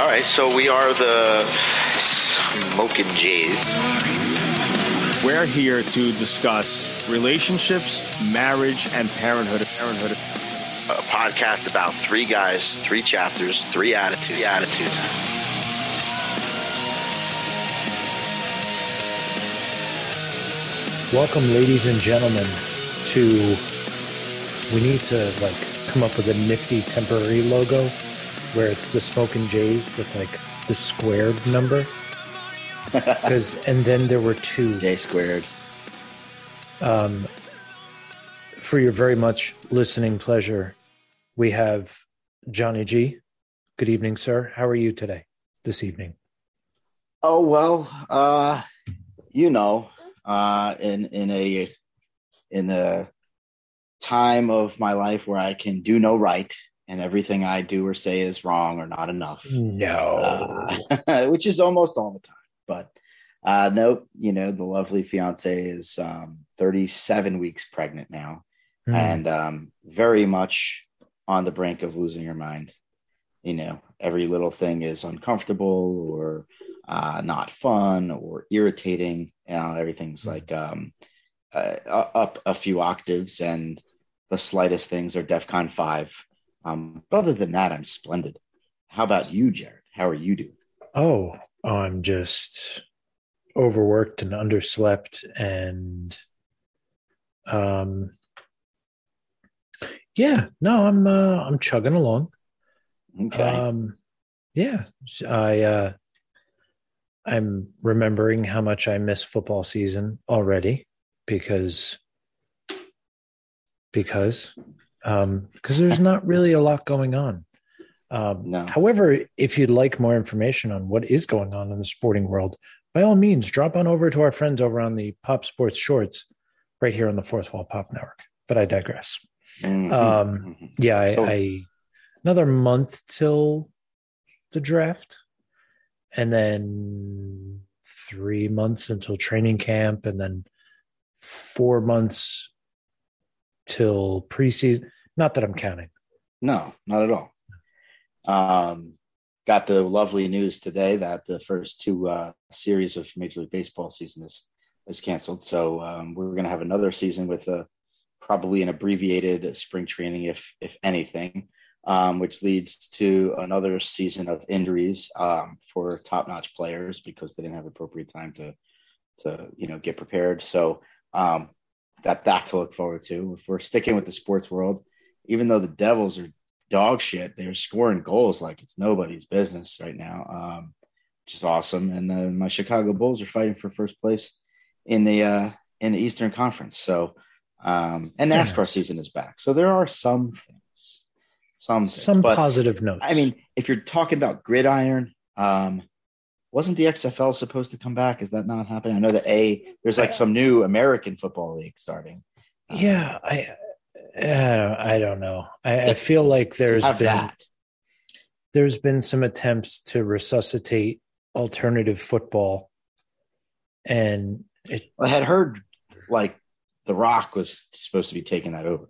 All right, so we are the Smoking Jays. We're here to discuss relationships, marriage, and parenthood. Parenthood. A podcast about three guys, three chapters, three attitudes. Three attitudes. Welcome, ladies and gentlemen, to. We need to like come up with a nifty temporary logo where it's the Smoking Jays with like the squared number. Because and then there were two. J squared. Um, for your very much listening pleasure, we have Johnny G. Good evening, sir. How are you today? This evening. Oh well, uh, you know, uh, in in a in a time of my life where I can do no right and everything I do or say is wrong or not enough, No. uh, which is almost all the time. But uh, nope, you know, the lovely fiance is um, 37 weeks pregnant now Hmm. and um, very much on the brink of losing her mind. You know, every little thing is uncomfortable or uh, not fun or irritating. You know, everything's like um, uh, up a few octaves, and the slightest things are DEFCON five. Um, but other than that, I'm splendid. How about you, Jared? How are you doing? Oh, I'm just overworked and underslept and um yeah, no, I'm uh I'm chugging along. Okay. Um yeah, I uh I'm remembering how much I miss football season already because because um because there's not really a lot going on. Um, No. However, if you'd like more information on what is going on in the sporting world, by all means, drop on over to our friends over on the Pop Sports Shorts right here on the Fourth Wall Pop Network. But I digress. Mhm. Um, Mhm. Yeah, I, So- I another month till the draft, and then three months until training camp, and then four months till preseason. Not that I'm counting. No, not at all. Um, got the lovely news today that the first two uh, series of Major League Baseball season is is canceled. So um, we're going to have another season with a probably an abbreviated spring training, if if anything, um, which leads to another season of injuries um, for top notch players because they didn't have appropriate time to to you know get prepared. So um, got that to look forward to. If we're sticking with the sports world, even though the Devils are dog shit. They're scoring goals like it's nobody's business right now, um, which is awesome. And uh, my Chicago Bulls are fighting for first place in the uh, in the Eastern Conference. So, um, and NASCAR Yes. season is back. So there are some things, some things. Some But, positive notes. I mean, if you're talking about gridiron, um, wasn't the XFL supposed to come back? Is that not happening? I know that a there's like some new American football league starting. Um, yeah, I, I don't, I don't know. I, I feel like there's been that. there's been some attempts to resuscitate alternative football, and it I had heard like The Rock was supposed to be taking that over.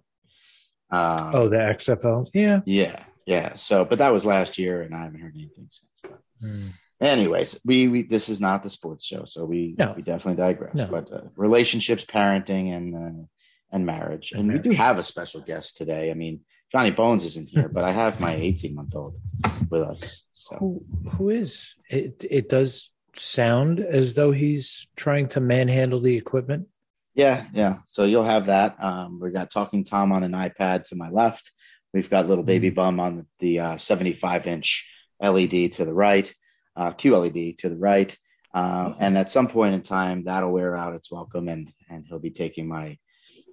Um, oh the XFL, yeah. yeah, yeah. So, but that was last year, and I haven't heard anything since. But Hmm. Anyways, we, we this is not the sports show, so we No. we definitely digress. No. But uh, relationships, parenting, and uh, and marriage, And and, we do have a special guest today. I mean, Johnny Bones isn't here, but I have my 18 month old with us. So Who who is it? It does sound as though he's trying to manhandle the equipment. Yeah, yeah. So you'll have that. Um, we got Talking Tom on an iPad to my left. We've got Little Baby Bum on the uh, 75 inch LED to the right, uh, QLED to the right. Uh, and at some point in time, that'll wear out its welcome, and and he'll be taking my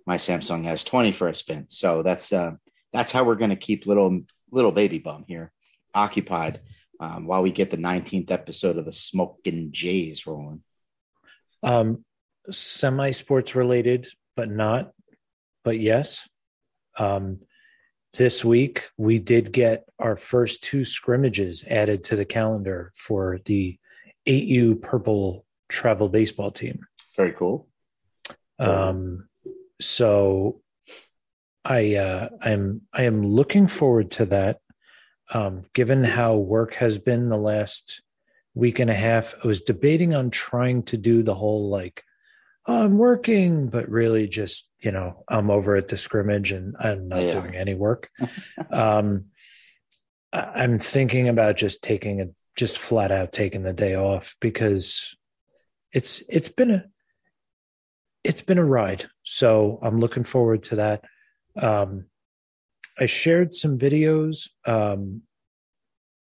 my Samsung S20 for a spin. So that's uh, that's how we're going to keep little little baby bum here occupied um, while we get the 19th episode of the Smoking Jays rolling. Um, semi sports related, but not. But yes, um, this week we did get our first two scrimmages added to the calendar for the 8U Purple Travel Baseball Team. Very cool. Um, so I uh, I'm I am looking forward to that. um, given how work has been the last week and a half, I was debating on trying to do the whole like, oh, I'm working, but really just, you know, I'm over at the scrimmage and I'm not Yeah. doing any work. um, I'm thinking about just taking a, just flat out taking the day off because it's, it's been a, it's been a ride. So I'm looking forward to that. Um, I shared some videos. Um,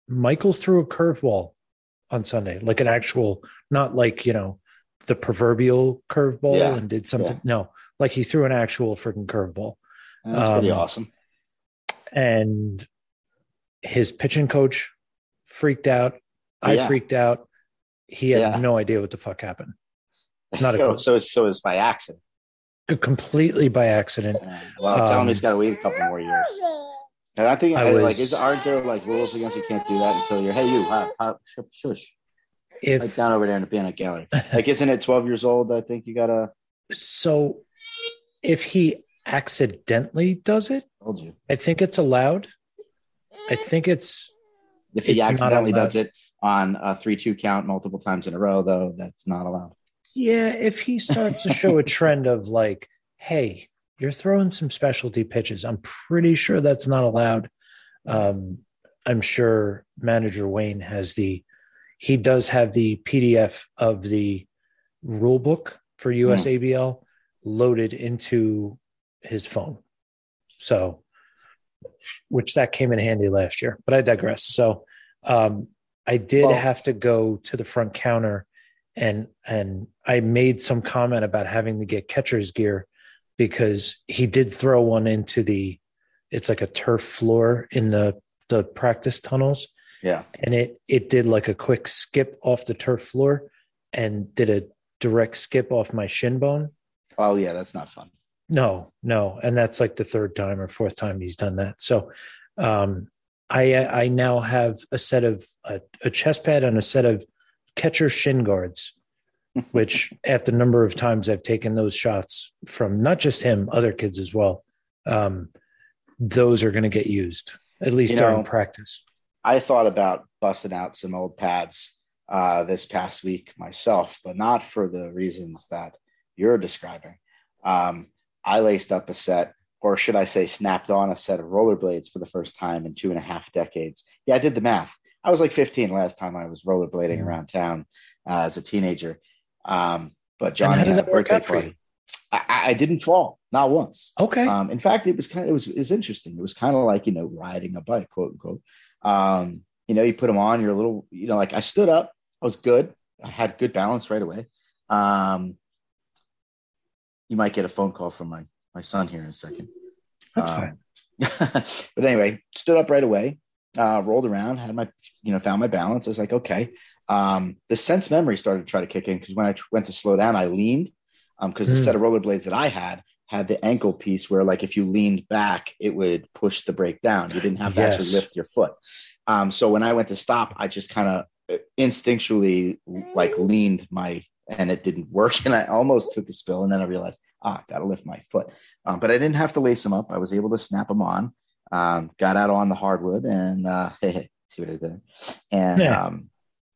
Michael threw a curveball on Sunday, like an actual, not like, you know, the proverbial curveball Yeah, and did something. yeah. No, like he threw an actual freaking curveball. That's pretty Um, awesome. And his pitching coach freaked out. I Yeah. freaked out. He had no idea what the fuck happened. Not a so it's so it's by accident. Completely by accident. Well, tell him Um, he's got to wait a couple more years. And I think I I like is aren't there like rules against you can't do that until you're hey you hop, hop, shush, If down over there in the piano gallery. Like isn't it 12 years old? I think you gotta so, if he accidentally does it, told you. I think it's allowed. I think it's If he It's accidentally does it on a three two count multiple times in a row, though, that's not allowed. yeah. If he starts to show a trend of like, hey, you're throwing some specialty pitches, I'm pretty sure that's not allowed. Um, I'm sure manager Wayne has the. He does have the PDF of the rule book for USABL loaded into his phone. So, which that came in handy last year, but I digress. So, um, I did Well- have to go to the front counter and and I made some comment about having to get catcher's gear because he did throw one into the it's like a turf floor in the the practice tunnels Yeah. and it it did like a quick skip off the turf floor and did a direct skip off my shin bone Oh yeah, that's not fun. no no and that's like the third time or fourth time he's done that so um i i now have a set of a, a chest pad and a set of catcher shin guards which after the number of times i've taken those shots from not just him other kids as well um those are going to get used at least You during practice I thought about busting out some old pads uh, this past week myself, but not for the reasons that you're describing. Um, I laced up a set, or should I say, snapped on a set of rollerblades for the first time in two and a half decades. Yeah, I did the math. I was like 15 last time I was rollerblading Mhm. around town uh, as a teenager. Um, but And Johnny how did had a that work birthday out for you? party. I, I- I didn't fall, not once. okay Um, in fact, it was kind of it was is interesting. It was kind of like you know riding a bike, quote unquote. Um, you know, you put them on, you're a little, you know, like I stood up, I was good, I had good balance right away. Um, you might get a phone call from my my son here in a second. that's Um, fine but anyway, stood up right away, uh, rolled around, had my, you know, found my balance. I was like, okay. Um, the sense memory started to try to kick in because when I went to slow down, I leaned Um, because the Mm. set of rollerblades that I had had the ankle piece where, like, if you leaned back, it would push the brake down. You didn't have to Yes. actually lift your foot. Um, so when I went to stop, I just kind of instinctually like leaned my and it didn't work and i almost took a spill and then i realized ah gotta lift my foot um, but i didn't have to lace them up i was able to snap them on um, got out on the hardwood and uh, hey, see what i did and Yeah. um,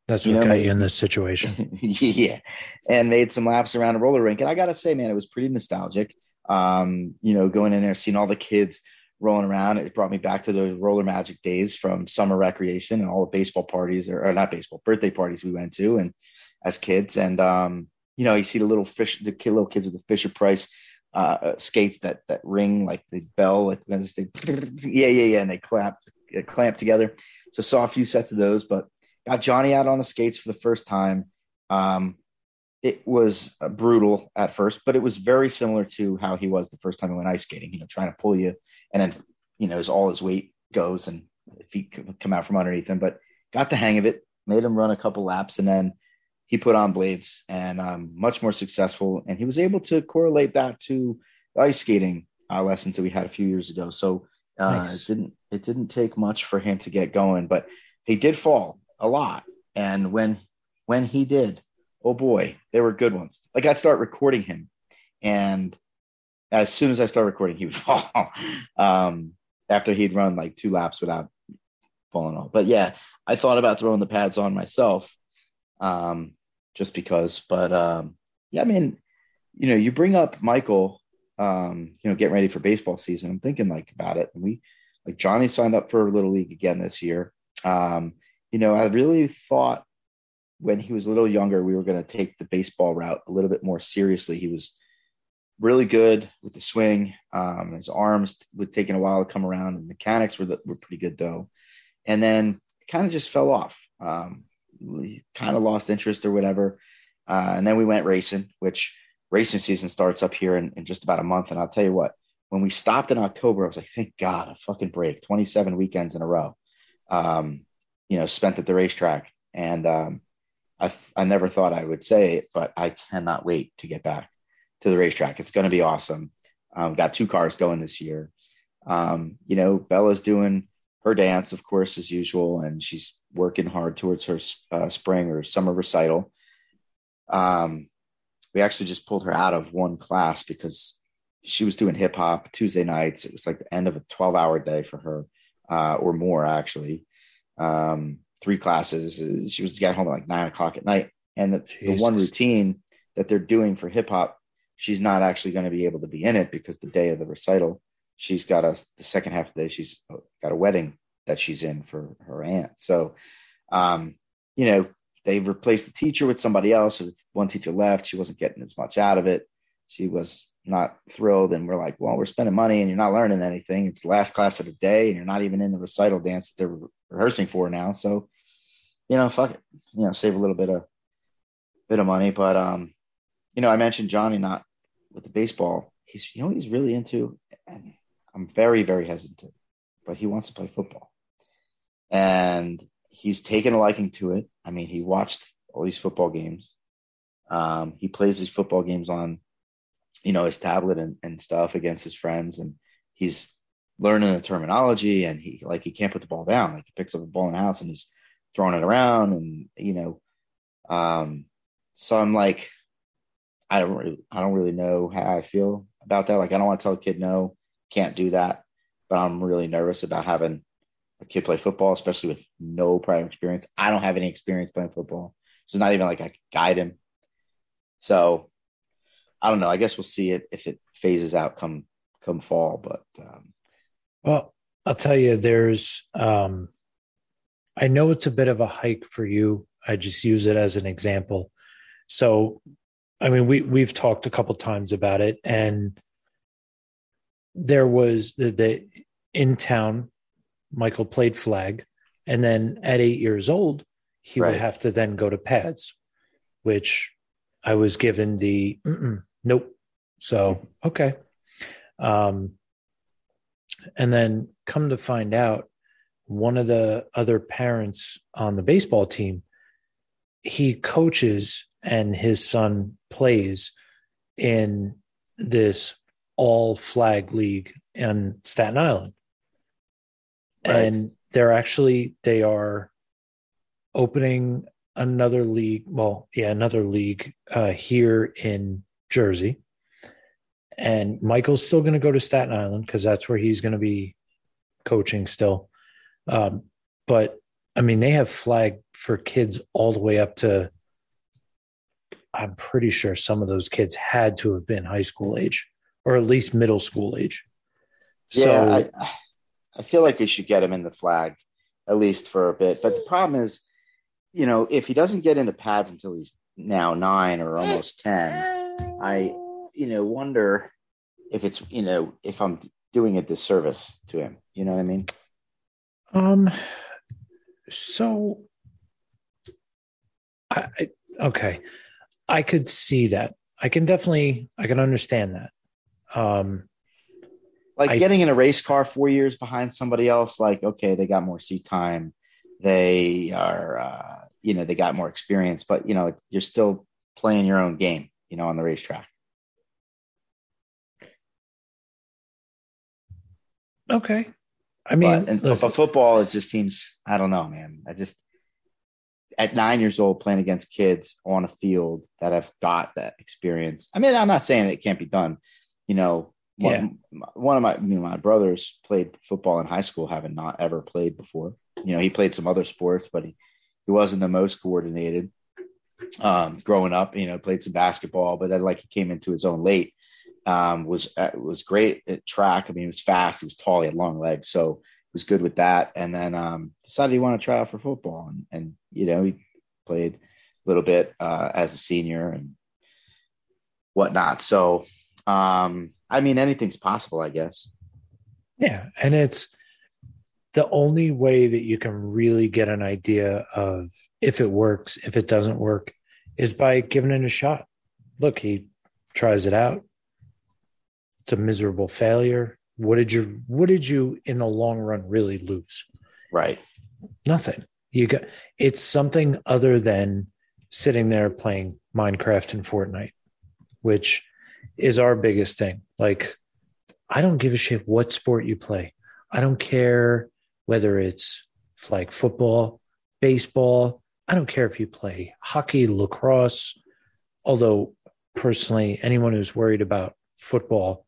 that's you what know, got my- you in this situation yeah and made some laps around a roller rink and i gotta say man it was pretty nostalgic um, you know going in there seeing all the kids rolling around it brought me back to those roller magic days from summer recreation and all the baseball parties or, or not baseball birthday parties we went to and as kids. And um, you know you see the little fish the kid, little kids with the fisher price uh, skates that that ring like the bell like yeah yeah yeah and they clap uh, clamp together. So saw a few sets of those but got johnny out on the skates for the first time. Um, it was uh, brutal at first, but it was very similar to how he was the first time he went ice skating. You know, trying to pull you, and then you know, as all his weight goes, and feet come out from underneath him. But got the hang of it, made him run a couple laps, and then he put on blades and um, much more successful. And he was able to correlate that to ice skating uh, lessons that we had a few years ago. So uh, Nice. it didn't it didn't take much for him to get going, but he did fall a lot. And when when he did, oh boy, they were good ones. Like I'd start recording him, and as soon as I start recording, he would fall. um, after he'd run like two laps without falling off. But yeah, I thought about throwing the pads on myself, um, just because. But um, yeah, I mean, you know, you bring up Michael, um, you know, getting ready for baseball season. I'm thinking like about it. And we like Johnny signed up for Little League again this year. Um, you know, I really thought when he was a little younger, we were going to take the baseball route a little bit more seriously. He was really good with the swing. Um, his arms were taking a while to come around. The mechanics were were pretty good though, and then kind of just fell off. Um, kind of lost interest or whatever, uh, and then we went racing, which racing season starts up here in, in just about a month. And I'll tell you what, when we stopped in October, I was like, thank God, a fucking break. Twenty seven weekends in a row, um, you know, spent at the racetrack, and um, I I never thought I would say it, but I cannot wait to get back to the racetrack. It's going to be awesome. Um, got two cars going this year. Um, you know, Bella's doing her dance, of course, as usual, and she's working hard towards her uh, spring or summer recital. Um, we actually just pulled her out of one class because she was doing hip hop Tuesday nights. It was like the end of a 12 hour day for her, uh, or more actually. Um, three classes. She was getting home at like nine o'clock at night. And the, the one routine that they're doing for hip hop she's not actually going to be able to be in it because the day of the recital, she's got a the second half of the day she's got a wedding that she's in for her aunt. So, um, you know, they replaced the teacher with somebody else. So one teacher left. She wasn't getting as much out of it. She was not thrilled. And we're like, well, we're spending money and you're not learning anything. It's the last class of the day and you're not even in the recital dance that they're rehearsing for now. So, you know, fuck it, you know, save a little bit of bit of money. But um, you know, I mentioned Johnny not with the baseball. He's you know he's really into, and I'm very very hesitant, but he wants to play football, and he's taken a liking to it. I mean, he watched all these football games. Um, he plays these football games on, you know, his tablet and, and stuff against his friends, and he's learning the terminology. And he like he can't put the ball down. Like he picks up a ball in the house and he's throwing it around, and you know, um, so I'm like, I don't really, I don't really know how I feel about that. Like, I don't want to tell a kid no, can't do that. But I'm really nervous about having a kid play football, especially with no prior experience. I don't have any experience playing football, so it's not even like I guide him. So I don't know. I guess we'll see it if it phases out come come fall. But um, well, I'll tell you, there's. Um, I know it's a bit of a hike for you. I just use it as an example. So I mean, we we've talked a couple times about it, and there was the, the in town. Michael played flag, and then at eight years old, he right. would have to then go to pads, which I was given the nope. So okay, um, and then come to find out, one of the other parents on the baseball team, he coaches and his son plays in this all flag league in Staten Island. Right. And they're actually they are opening another league, well, yeah, another league uh, here in Jersey. And Michael's still going to go to Staten Island because that's where he's going to be coaching still. Um, but I mean, they have flag for kids all the way up to I'm pretty sure some of those kids had to have been high school age or at least middle school age. So yeah, I, I feel like we should get him in the flag at least for a bit. But the problem is, you know, if he doesn't get into pads until he's now nine or almost 10, I, you know, wonder if it's, you know, if I'm doing a disservice to him. You know what I mean? Um, so I, I okay. I could see that. I can definitely I can understand that. Um like I, getting in a race car four years behind somebody else, like, okay, they got more seat time. They are uh, you know, they got more experience, but you know, you're still playing your own game, you know, on the racetrack. Okay. I mean, but, and, but football, it just seems, I don't know, man. I just, at nine years old playing against kids on a field that have got that experience. I mean, I'm not saying it can't be done. You know, one, yeah. one of my you know, my brothers played football in high school, having not ever played before. you know, he played some other sports, but he, he wasn't the most coordinated um, growing up. You know, played some basketball, but then like he came into his own late. Um, was uh, was great at track. I mean, he was fast. He was tall. He had long legs, so he was good with that. And then um, decided he wanted to try out for football, and, and you know, he played a little bit uh, as a senior and whatnot. So, um, I mean, anything's possible, I guess. Yeah, and it's the only way that you can really get an idea of if it works, if it doesn't work, is by giving it a shot. Look, he tries it out. It's a miserable failure. What did you what did you in the long run really lose? Right. Nothing. You got it's something other than sitting there playing Minecraft and Fortnite, which is our biggest thing. Like, I don't give a shit what sport you play. I don't care whether it's like football, baseball. I don't care if you play hockey, lacrosse. Although, personally, anyone who's worried about football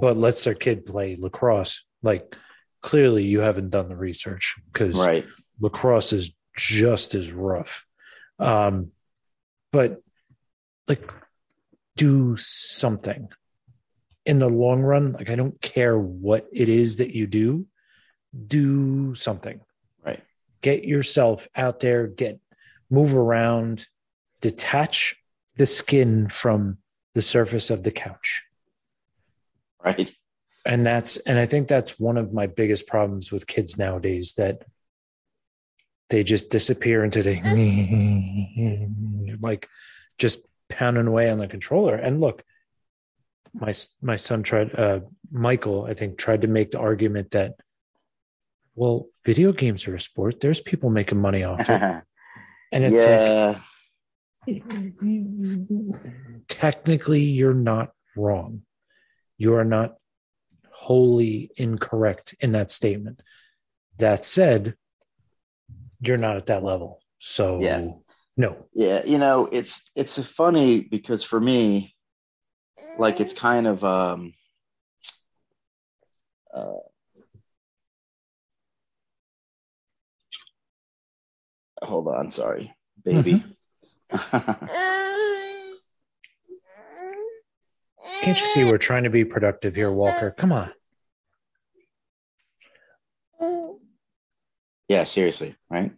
but lets their kid play lacrosse, like clearly you haven't done the research because Right. lacrosse is just as rough. Um, but like, do something in the long run. Like, I don't care what it is that you do, do something. Right. Get yourself out there, get move around, detach the skin from the surface of the couch Right. and that's and i think that's one of my biggest problems with kids nowadays that they just disappear into the like just pounding away on the controller and look my my son tried uh michael i think tried to make the argument that well video games are a sport there's people making money off it and it's yeah. like technically you're not wrong you are not wholly incorrect in that statement. That said, you're not at that level. So, Yeah. no. Yeah, you know, it's it's funny because for me, like it's kind of um uh, hold on, sorry, baby. Can't you see we're trying to be productive here, Walker? Come on. yeah, seriously, right?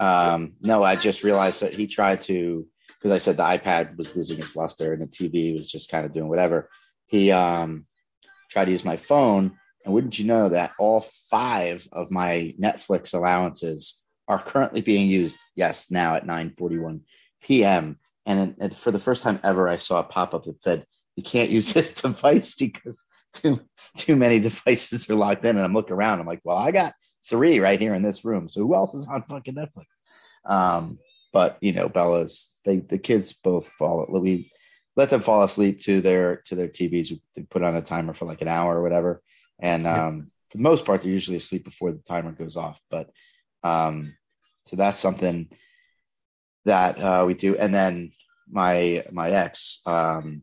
Um, no, I just realized that he tried to because I said the iPad was losing its luster and the TV was just kind of doing whatever. He um tried to use my phone, and wouldn't you know that all five of my Netflix allowances are currently being used? Yes, now at 9:41 p.m. And, and for the first time ever, I saw a pop up that said you can't use this device because too too many devices are locked in. And I'm looking around, I'm like, well, I got three right here in this room. So who else is on fucking Netflix? Um, but you know, Bella's they the kids both fall. We let them fall asleep to their to their TVs. They put on a timer for like an hour or whatever, and um, for the most part, they're usually asleep before the timer goes off. But um, so that's something that uh, we do. And then my my ex, um,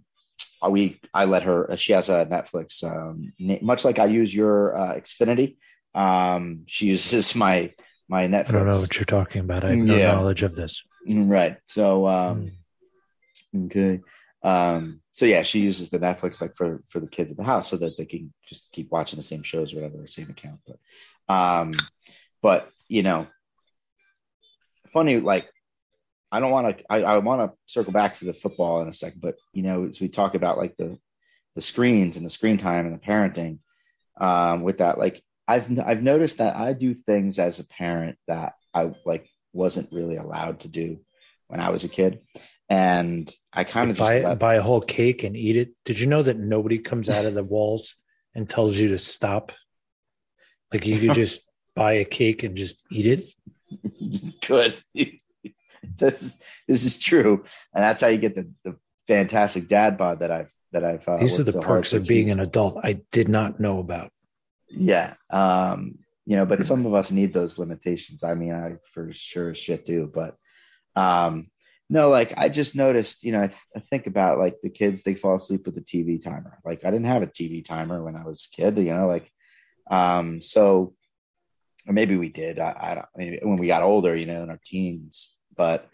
we I let her. She has a Netflix, um, much like I use your uh, Xfinity. Um, she uses my my Netflix. I don't know what you're talking about. I have no Yeah. knowledge of this. Mm, Right. So um okay. Um so yeah, she uses the Netflix like for for the kids at the house so that they can just keep watching the same shows or whatever, same account. But um but you know funny like I don't want to I, I want to circle back to the football in a second, but you know, as we talk about like the the screens and the screen time and the parenting um with that like I've I've noticed that I do things as a parent that I like wasn't really allowed to do when I was a kid, and I kind of just buy let, buy a whole cake and eat it. Did you know that nobody comes out of the walls and tells you to stop? Like you could just buy a cake and just eat it. good. this is this is true, and that's how you get the, the fantastic dad bod that I've that I've. Uh, These are the so perks of being an adult. I did not know about. yeah um you know but some of us need those limitations i mean i for sure shit do but um no like i just noticed you know I, th- I think about like the kids they fall asleep with the tv timer like i didn't have a tv timer when i was a kid you know like um so or maybe we did. I, I don't. Maybe when we got older, you know, in our teens. But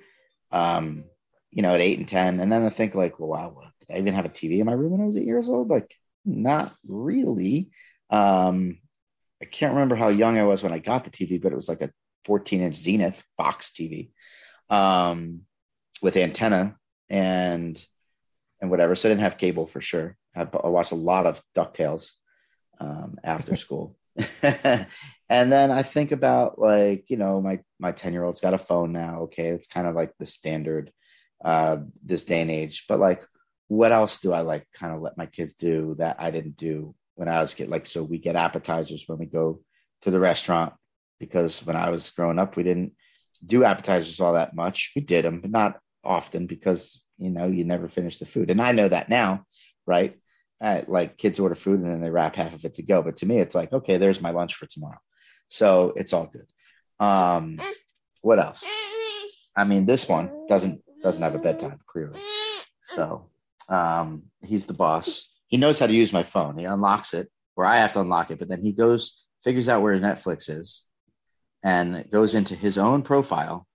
um, you know, at eight and ten, and then I think like, well, wow, did I even have a TV in my room when I was eight years old? Like, not really. Um, I can't remember how young I was when I got the TV, but it was like a 14 inch Zenith box TV um, with antenna and and whatever. So I didn't have cable for sure. I, I watched a lot of Ducktales um, after school. and then I think about like you know my my 10 year old's got a phone now. Okay, it's kind of like the standard uh, this day and age. But like, what else do I like kind of let my kids do that I didn't do when I was kid? Like, so we get appetizers when we go to the restaurant because when I was growing up, we didn't do appetizers all that much. We did them, but not often because you know you never finish the food. And I know that now, right? Uh, like kids order food and then they wrap half of it to go. But to me, it's like, okay, there's my lunch for tomorrow. So it's all good. Um, what else? I mean, this one doesn't doesn't have a bedtime clearly. So um, he's the boss. He knows how to use my phone. He unlocks it, or I have to unlock it. But then he goes, figures out where Netflix is, and goes into his own profile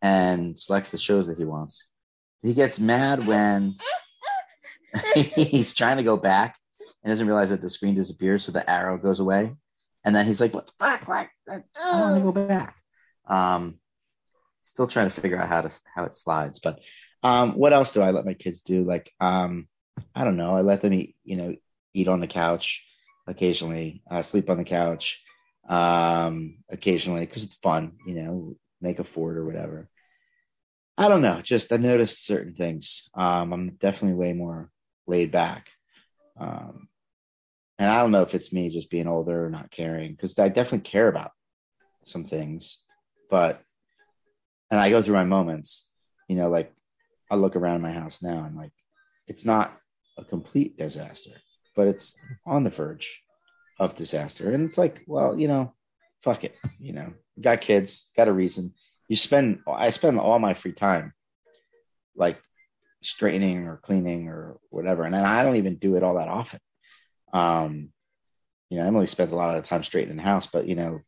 and selects the shows that he wants. He gets mad when he's trying to go back and doesn't realize that the screen disappears, so the arrow goes away. And then he's like, "What the fuck? Like, I want to go back." Um, still trying to figure out how to how it slides. But um, what else do I let my kids do? Like, um, I don't know. I let them eat, you know, eat on the couch occasionally, uh, sleep on the couch um, occasionally because it's fun, you know, make a fort or whatever. I don't know. Just I noticed certain things. Um, I'm definitely way more laid back. Um, and I don't know if it's me just being older or not caring because I definitely care about some things, but and I go through my moments, you know, like I look around my house now and like it's not a complete disaster, but it's on the verge of disaster. And it's like, well, you know, fuck it. You know, got kids, got a reason. You spend I spend all my free time like straightening or cleaning or whatever. And I don't even do it all that often. Um, you know, Emily spends a lot of the time straightening the house, but you know,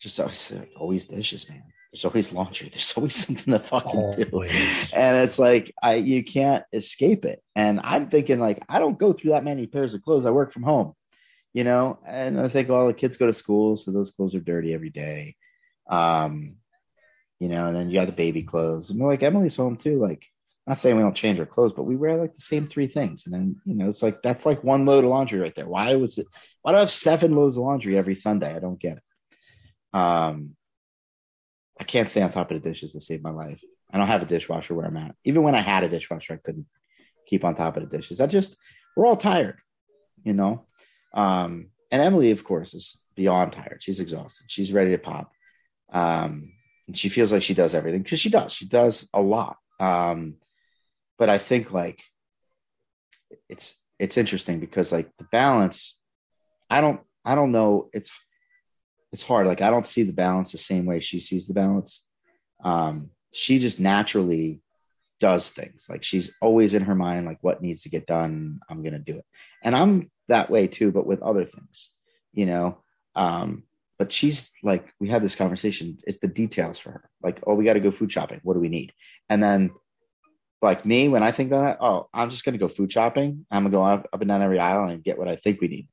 just always always dishes, man there's always laundry. There's always something to fucking always. do. And it's like I you can't escape it. And I'm thinking like I don't go through that many pairs of clothes. I work from home, you know, and I think all the kids go to school, so those clothes are dirty every day. Um, you know, and then you got the baby clothes. And like Emily's home too. Like, not saying we don't change our clothes, but we wear like the same three things. And then, you know, it's like that's like one load of laundry right there. Why was it why do I have seven loads of laundry every Sunday? I don't get it. Um, I can't stay on top of the dishes to save my life. I don't have a dishwasher where I'm at. Even when I had a dishwasher, I couldn't keep on top of the dishes. I just we're all tired, you know. Um, and Emily, of course, is beyond tired. She's exhausted. She's ready to pop. Um, and she feels like she does everything because she does. She does a lot. Um, but I think like it's it's interesting because like the balance, I don't I don't know. It's it's hard. Like I don't see the balance the same way she sees the balance. Um, she just naturally does things. Like she's always in her mind, like what needs to get done. I'm gonna do it, and I'm that way too, but with other things, you know. Um, but she's like, we had this conversation. It's the details for her. Like, oh, we got to go food shopping. What do we need? And then, like me, when I think that, oh, I'm just gonna go food shopping. I'm gonna go up, up and down every aisle and get what I think we need.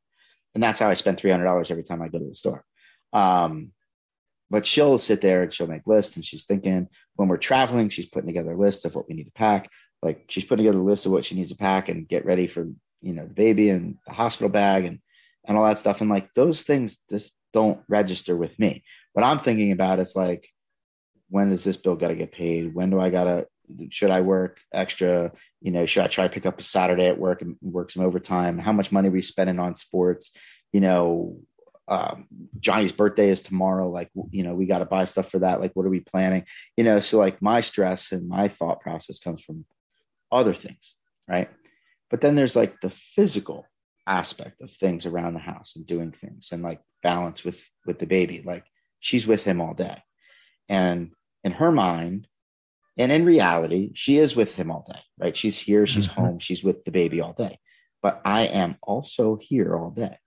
And that's how I spend three hundred dollars every time I go to the store. Um, but she'll sit there and she'll make lists and she's thinking when we're traveling, she's putting together a list of what we need to pack. Like she's putting together a list of what she needs to pack and get ready for, you know, the baby and the hospital bag and and all that stuff. And like those things just don't register with me. What I'm thinking about is like, when does this bill gotta get paid? When do I gotta should I work extra? You know, should I try to pick up a Saturday at work and work some overtime? How much money are we spending on sports? You know, um, Johnny's birthday is tomorrow. Like, you know, we got to buy stuff for that. Like, what are we planning? You know, so like my stress and my thought process comes from other things, right? But then there's like the physical aspect of things around the house and doing things and like balance with with the baby. Like she's with him all day, and in her mind, and in reality, she is with him all day, right? She's here, she's mm-hmm. home, she's with the baby all day. But I am also here all day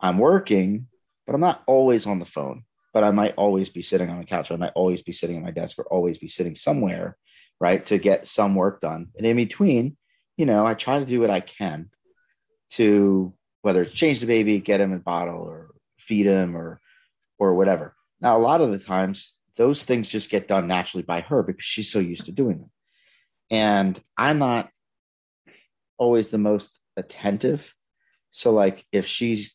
I'm working, but I'm not always on the phone. But I might always be sitting on the couch, or I might always be sitting at my desk, or always be sitting somewhere, right, to get some work done. And in between, you know, I try to do what I can to whether it's change the baby, get him a bottle, or feed him, or or whatever. Now, a lot of the times, those things just get done naturally by her because she's so used to doing them. And I'm not always the most attentive. So, like, if she's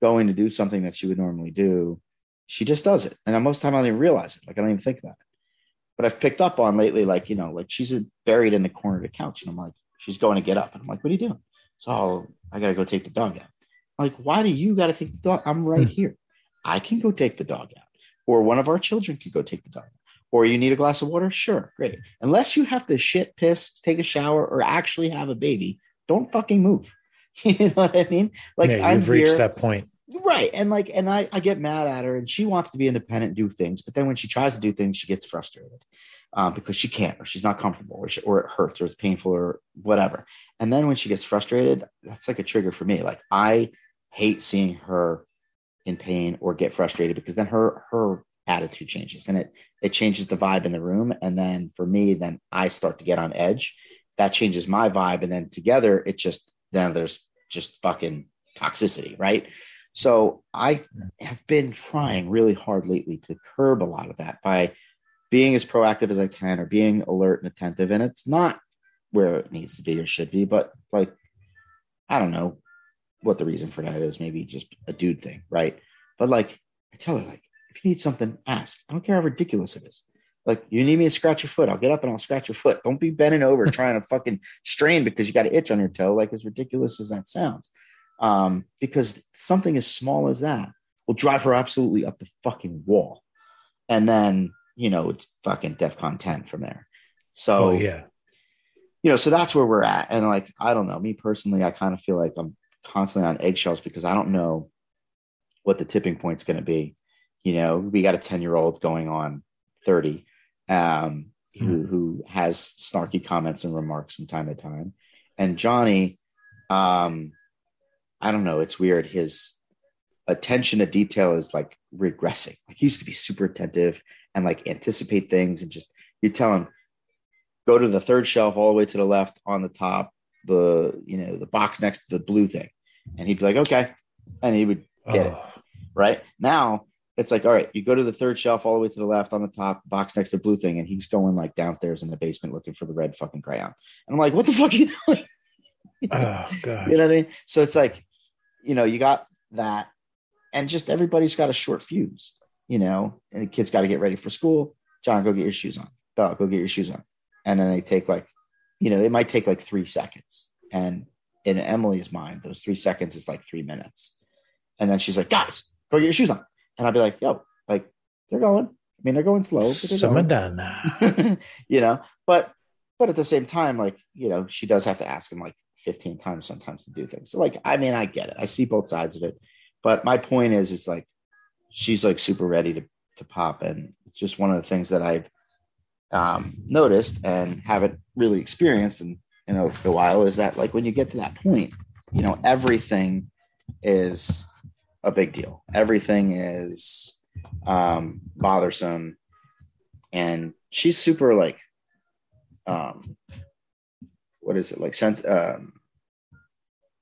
going to do something that she would normally do, she just does it. And most of the time, I don't even realize it. Like, I don't even think about it. But I've picked up on lately, like, you know, like she's buried in the corner of the couch. And I'm like, she's going to get up. And I'm like, what are you doing? So, I got to go take the dog out. I'm like, why do you got to take the dog? I'm right hmm. here. I can go take the dog out. Or one of our children could go take the dog or you need a glass of water, sure, great. Unless you have to shit, piss, take a shower, or actually have a baby, don't fucking move. you know what I mean? Like yeah, you've reached that point. Right. And like, and I, I get mad at her and she wants to be independent, do things. But then when she tries to do things, she gets frustrated um, because she can't, or she's not comfortable, or, she, or it hurts, or it's painful, or whatever. And then when she gets frustrated, that's like a trigger for me. Like, I hate seeing her in pain or get frustrated because then her, her attitude changes and it it changes the vibe in the room. And then for me then i start to get on edge. That changes my vibe. And then together it just then there's just fucking toxicity right? So i have been trying really hard lately to curb a lot of that by being as proactive as i can or being alert and attentive. And it's not where it needs to be or should be but like i don't know what the reason for that is maybe just a dude thing right but like i tell her like if you need something, ask. I don't care how ridiculous it is. Like, you need me to scratch your foot, I'll get up and I'll scratch your foot. Don't be bending over trying to fucking strain because you got an itch on your toe, like as ridiculous as that sounds. Um, because something as small as that will drive her absolutely up the fucking wall. And then, you know, it's fucking DEFCON 10 from there. So, oh, yeah. You know, so that's where we're at. And like, I don't know, me personally, I kind of feel like I'm constantly on eggshells because I don't know what the tipping point's going to be. You know we got a 10 year old going on 30 um, who, mm. who has snarky comments and remarks from time to time. And johnny um, i don't know it's weird. His attention to detail is like regressing. Like he used to be super attentive and like anticipate things and just you tell him go to the third shelf all the way to the left on the top the you know the box next to the blue thing and he'd be like okay and he would get oh. it right now it's like, all right, you go to the third shelf all the way to the left on the top box next to the blue thing, and he's going like downstairs in the basement looking for the red fucking crayon. And I'm like, what the fuck are you doing? oh god. You know what I mean? So it's like, you know, you got that, and just everybody's got a short fuse, you know, and the kids got to get ready for school. John, go get your shoes on. Bella, go get your shoes on. And then they take like, you know, it might take like three seconds. And in Emily's mind, those three seconds is like three minutes. And then she's like, guys, go get your shoes on and I'll be like, yo, like they're going. I mean, they're going slow. Some are done. you know, but but at the same time, like you know, she does have to ask him like 15 times sometimes to do things. So like, I mean, I get it. I see both sides of it. But my point is, is like she's like super ready to to pop, and it's just one of the things that I've um, noticed and haven't really experienced in in a, a while is that like when you get to that point, you know, everything is a big deal. Everything is um, bothersome, and she's super like, um, what is it like sense? Um,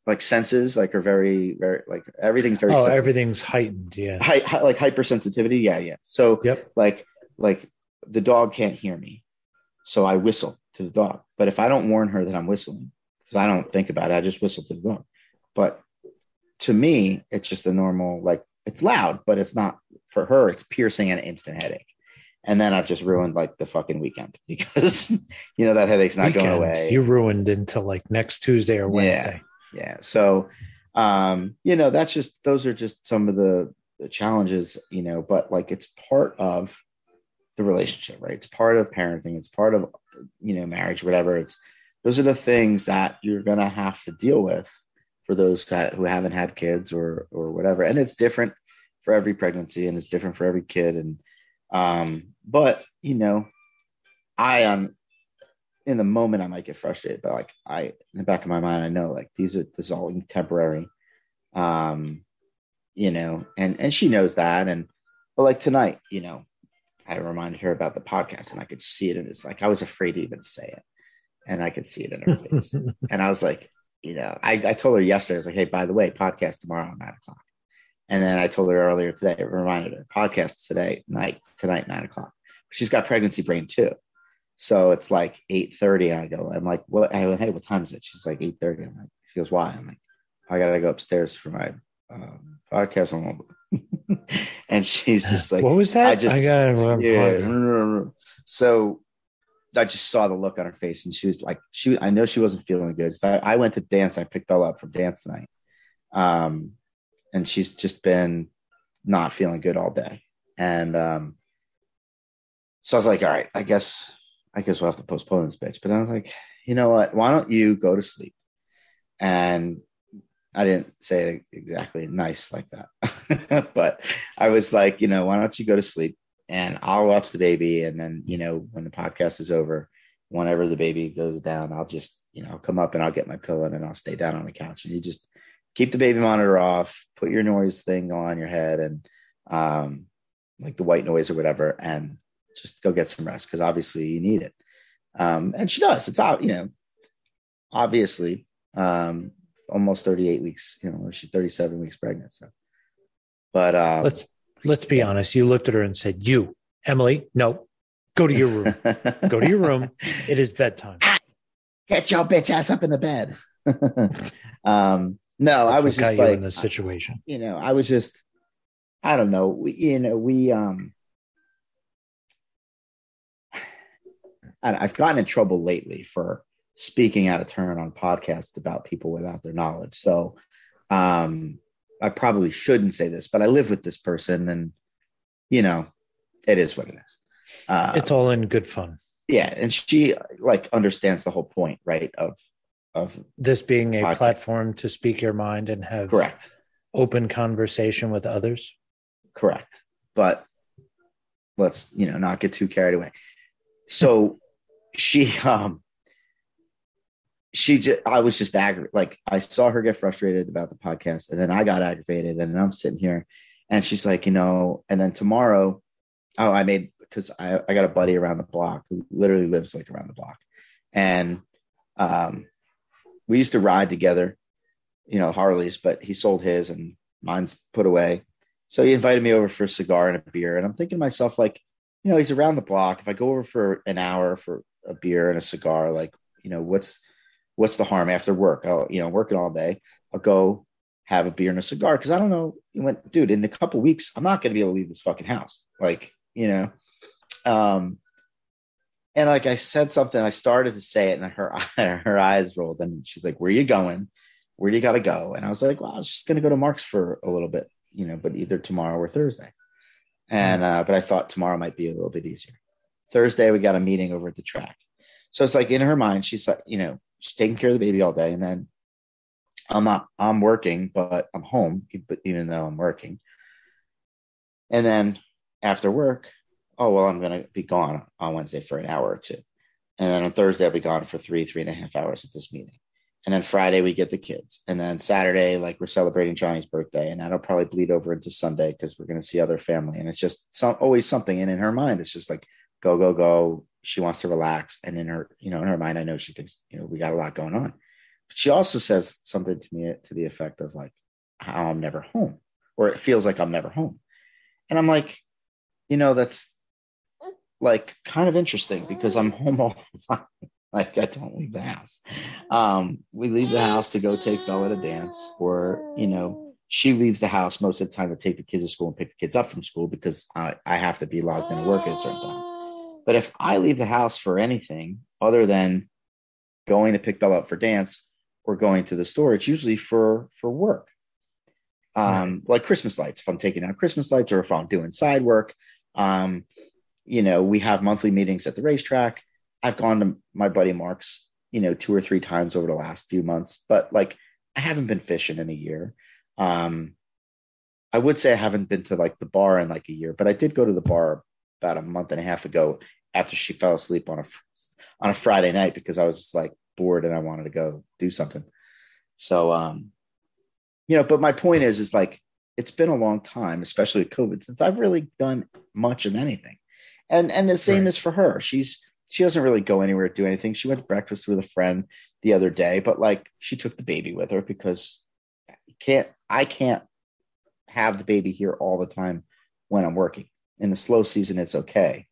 like senses like are very very like everything's very oh sensitive. everything's heightened yeah hi, hi, like hypersensitivity yeah yeah so yep like like the dog can't hear me so i whistle to the dog but if i don't warn her that i'm whistling because i don't think about it i just whistle to the dog but to me, it's just a normal, like it's loud, but it's not for her, it's piercing and instant headache. And then I've just ruined like the fucking weekend because you know that headache's not weekend, going away. You ruined until like next Tuesday or Wednesday. Yeah. yeah. So um, you know, that's just those are just some of the, the challenges, you know, but like it's part of the relationship, right? It's part of parenting, it's part of you know, marriage, whatever. It's those are the things that you're gonna have to deal with for those that, who haven't had kids or or whatever. And it's different for every pregnancy and it's different for every kid. And um, but you know, I on in the moment I might get frustrated, but like I in the back of my mind, I know like these are this is all temporary. Um, you know, and and she knows that. And but like tonight, you know, I reminded her about the podcast, and I could see it, and it's like I was afraid to even say it, and I could see it in her face, and I was like, you know, I, I told her yesterday, I was like, hey, by the way, podcast tomorrow at nine o'clock. And then I told her earlier today, I reminded her, podcast today, night, tonight, nine o'clock. She's got pregnancy brain too. So it's like 8.30 and I go, I'm like, what, hey, what time is it? She's like 8.30. I'm like, she goes, why? I'm like, I got to go upstairs for my um, podcast. and she's just like, what was that? I just, I got yeah. So I just saw the look on her face, and she was like, "She, I know she wasn't feeling good." So I, I went to dance. I picked Bella up from dance tonight, um, and she's just been not feeling good all day. And um, so I was like, "All right, I guess, I guess we'll have to postpone this bitch." But I was like, "You know what? Why don't you go to sleep?" And I didn't say it exactly nice like that, but I was like, you know, why don't you go to sleep? and I'll watch the baby. And then, you know, when the podcast is over, whenever the baby goes down, I'll just, you know, come up and I'll get my pillow and I'll stay down on the couch. And you just keep the baby monitor off, put your noise thing on your head and um, like the white noise or whatever, and just go get some rest because obviously you need it. Um, and she does. It's out, you know, obviously um, almost 38 weeks, you know, she's 37 weeks pregnant. So, but um, let's let's be honest. You looked at her and said, You, Emily, no, go to your room. go to your room. It is bedtime. Get your bitch ass up in the bed. um, no, That's I was just like in the situation. You know, I was just, I don't know. We, you know, we, um, I've gotten in trouble lately for speaking out of turn on podcasts about people without their knowledge. So, um, I probably shouldn't say this, but I live with this person, and you know, it is what it is. Um, it's all in good fun. Yeah, and she like understands the whole point, right? Of of this being a podcast. platform to speak your mind and have correct open conversation with others. Correct, but let's you know not get too carried away. So she um she just i was just aggravated like i saw her get frustrated about the podcast and then i got aggravated and i'm sitting here and she's like you know and then tomorrow oh i made because I, I got a buddy around the block who literally lives like around the block and um we used to ride together you know harleys but he sold his and mine's put away. So he invited me over for a cigar and a beer and i'm thinking to myself like you know he's around the block. If i go over for an hour for a beer and a cigar like you know what's what's the harm after work? I'll, you know, working all day. I'll go have a beer and a cigar because I don't know. You went, dude, in a couple weeks, I'm not going to be able to leave this fucking house. Like, you know, um, and like I said something, I started to say it, and her her eyes rolled, and she's like, "Where are you going? Where do you got to go?" And I was like, "Well, I was just going to go to Mark's for a little bit, you know, but either tomorrow or Thursday." And uh, but I thought tomorrow might be a little bit easier. Thursday, we got a meeting over at the track, so it's like in her mind, she's like, you know, she's taking care of the baby all day, and then I'm not I'm working, but I'm home, even though I'm working. And then after work, oh well, I'm gonna be gone on Wednesday for an hour or two, and then on Thursday I'll be gone for three three and a half hours at this meeting. And then Friday we get the kids, and then Saturday like we're celebrating Johnny's birthday, and that'll probably bleed over into Sunday because we're gonna see other family, and it's just some always something. And in her mind, it's just like go go go she wants to relax and in her you know in her mind i know she thinks you know we got a lot going on. But she also says something to me to the effect of like how i'm never home or it feels like i'm never home. And i'm like you know that's like kind of interesting because i'm home all the time. Like i don't leave the house. Um we leave the house to go take bella to dance or you know she leaves the house most of the time to take the kids to school and pick the kids up from school because I, I have to be logged into work at a certain time but if I leave the house for anything other than going to pick Bella up for dance or going to the store, it's usually for for work. Um, like Christmas lights, if I'm taking out Christmas lights or if I'm doing side work. Um, you know, we have monthly meetings at the racetrack. I've gone to my buddy Mark's, you know, two or three times over the last few months, but like I haven't been fishing in a year. Um, I would say I haven't been to like the bar in like a year, but I did go to the bar about a month and a half ago after she fell asleep on a on a Friday night because I was just like bored and I wanted to go do something. So um you know, but my point is is like it's been a long time, especially with COVID, since I've really done much of anything. And and the same Right. is for her. She's she doesn't really go anywhere to do anything. She went to breakfast with a friend the other day, but like she took the baby with her because you can't I can't have the baby here all the time when I'm working. In the slow season, it's okay.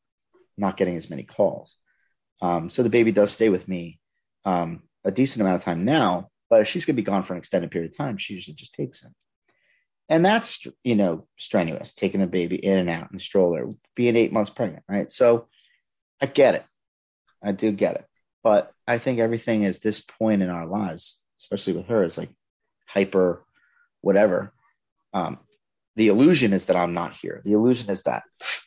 Not getting as many calls. Um, so the baby does stay with me um, a decent amount of time now, but if she's going to be gone for an extended period of time, she usually just takes him. And that's, you know, strenuous, taking a baby in and out in the stroller, being eight months pregnant, right? So I get it. I do get it. But I think everything is this point in our lives, especially with her, is like hyper whatever. Um, the illusion is that I'm not here. The illusion is that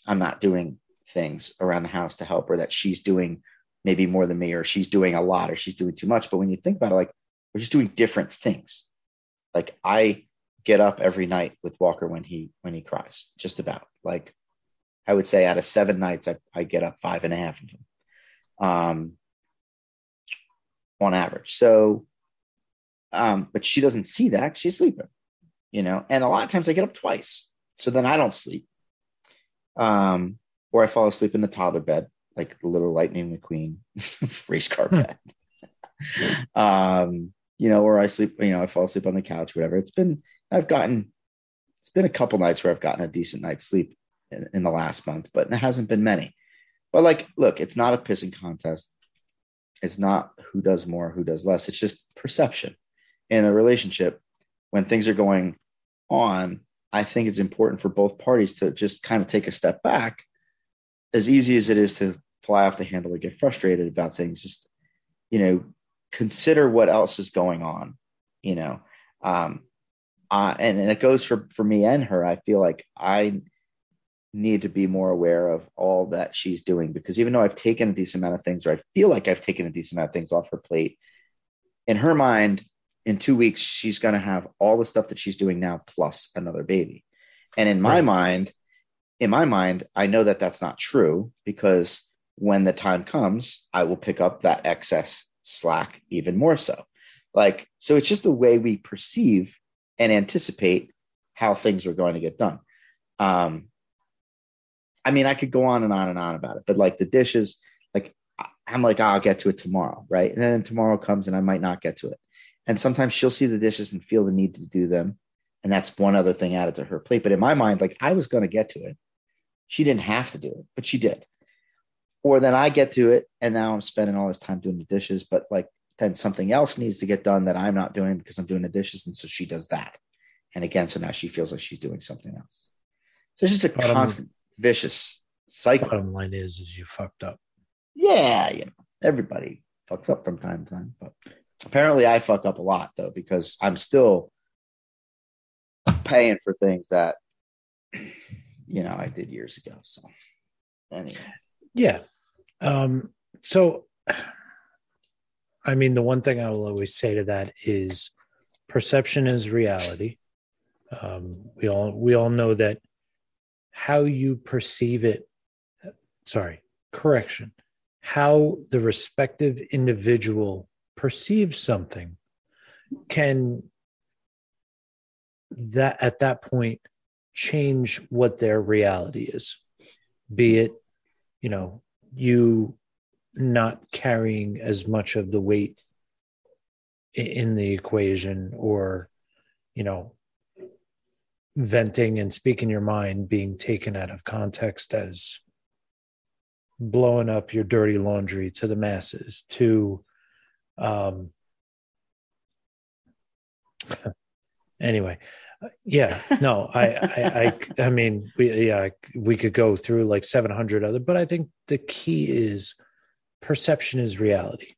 I'm not doing things around the house to help her, that she's doing maybe more than me, or she's doing a lot, or she's doing too much. But when you think about it, like we're just doing different things. Like I get up every night with Walker when he when he cries, just about. Like I would say out of seven nights, I, I get up five and a half of them. Um on average. So um, but she doesn't see that. She's sleeping, you know, and a lot of times I get up twice. So then I don't sleep. Um, or I fall asleep in the toddler bed, like little lightning McQueen race car bed. um, you know, or I sleep, you know, I fall asleep on the couch, whatever. It's been, I've gotten, it's been a couple nights where I've gotten a decent night's sleep in, in the last month, but it hasn't been many. But like, look, it's not a pissing contest. It's not who does more, who does less. It's just perception in a relationship when things are going on. I think it's important for both parties to just kind of take a step back. As easy as it is to fly off the handle or get frustrated about things, just you know, consider what else is going on. You know, um, uh, and, and it goes for for me and her. I feel like I need to be more aware of all that she's doing because even though I've taken a decent amount of things, or I feel like I've taken a decent amount of things off her plate, in her mind, in two weeks, she's going to have all the stuff that she's doing now plus another baby. And in my Right. mind, in my mind, I know that that's not true because when the time comes, I will pick up that excess slack even more so. Like, so it's just the way we perceive and anticipate how things are going to get done. Um, I mean, I could go on and on and on about it, but like the dishes, like I'm like, "Oh, I'll get to it tomorrow, right? And then tomorrow comes and I might not get to it. And sometimes she'll see the dishes and feel the need to do them. And that's one other thing added to her plate. But in my mind, like I was going to get to it. She didn't have to do it, but she did. Or then I get to it and now I'm spending all this time doing the dishes, but like then something else needs to get done that I'm not doing because I'm doing the dishes. And so she does that. And again, so now she feels like she's doing something else. So it's just a Bottom- constant vicious cycle. Bottom line is, is you fucked up. Yeah, you know, everybody fucks up from time to time, but apparently I fuck up a lot though because I'm still paying for things that you know I did years ago. So anyway, Yeah. Um, so, I mean, the one thing I will always say to that is perception is reality. Um, we all we all know that how you perceive it. Sorry, correction. How the respective individual perceives something can that at that point change what their reality is. Be it you know you not carrying as much of the weight in the equation or you know venting and speaking your mind being taken out of context as blowing up your dirty laundry to the masses to um anyway yeah no I, I i i mean we yeah we could go through like 700 other but i think the key is perception is reality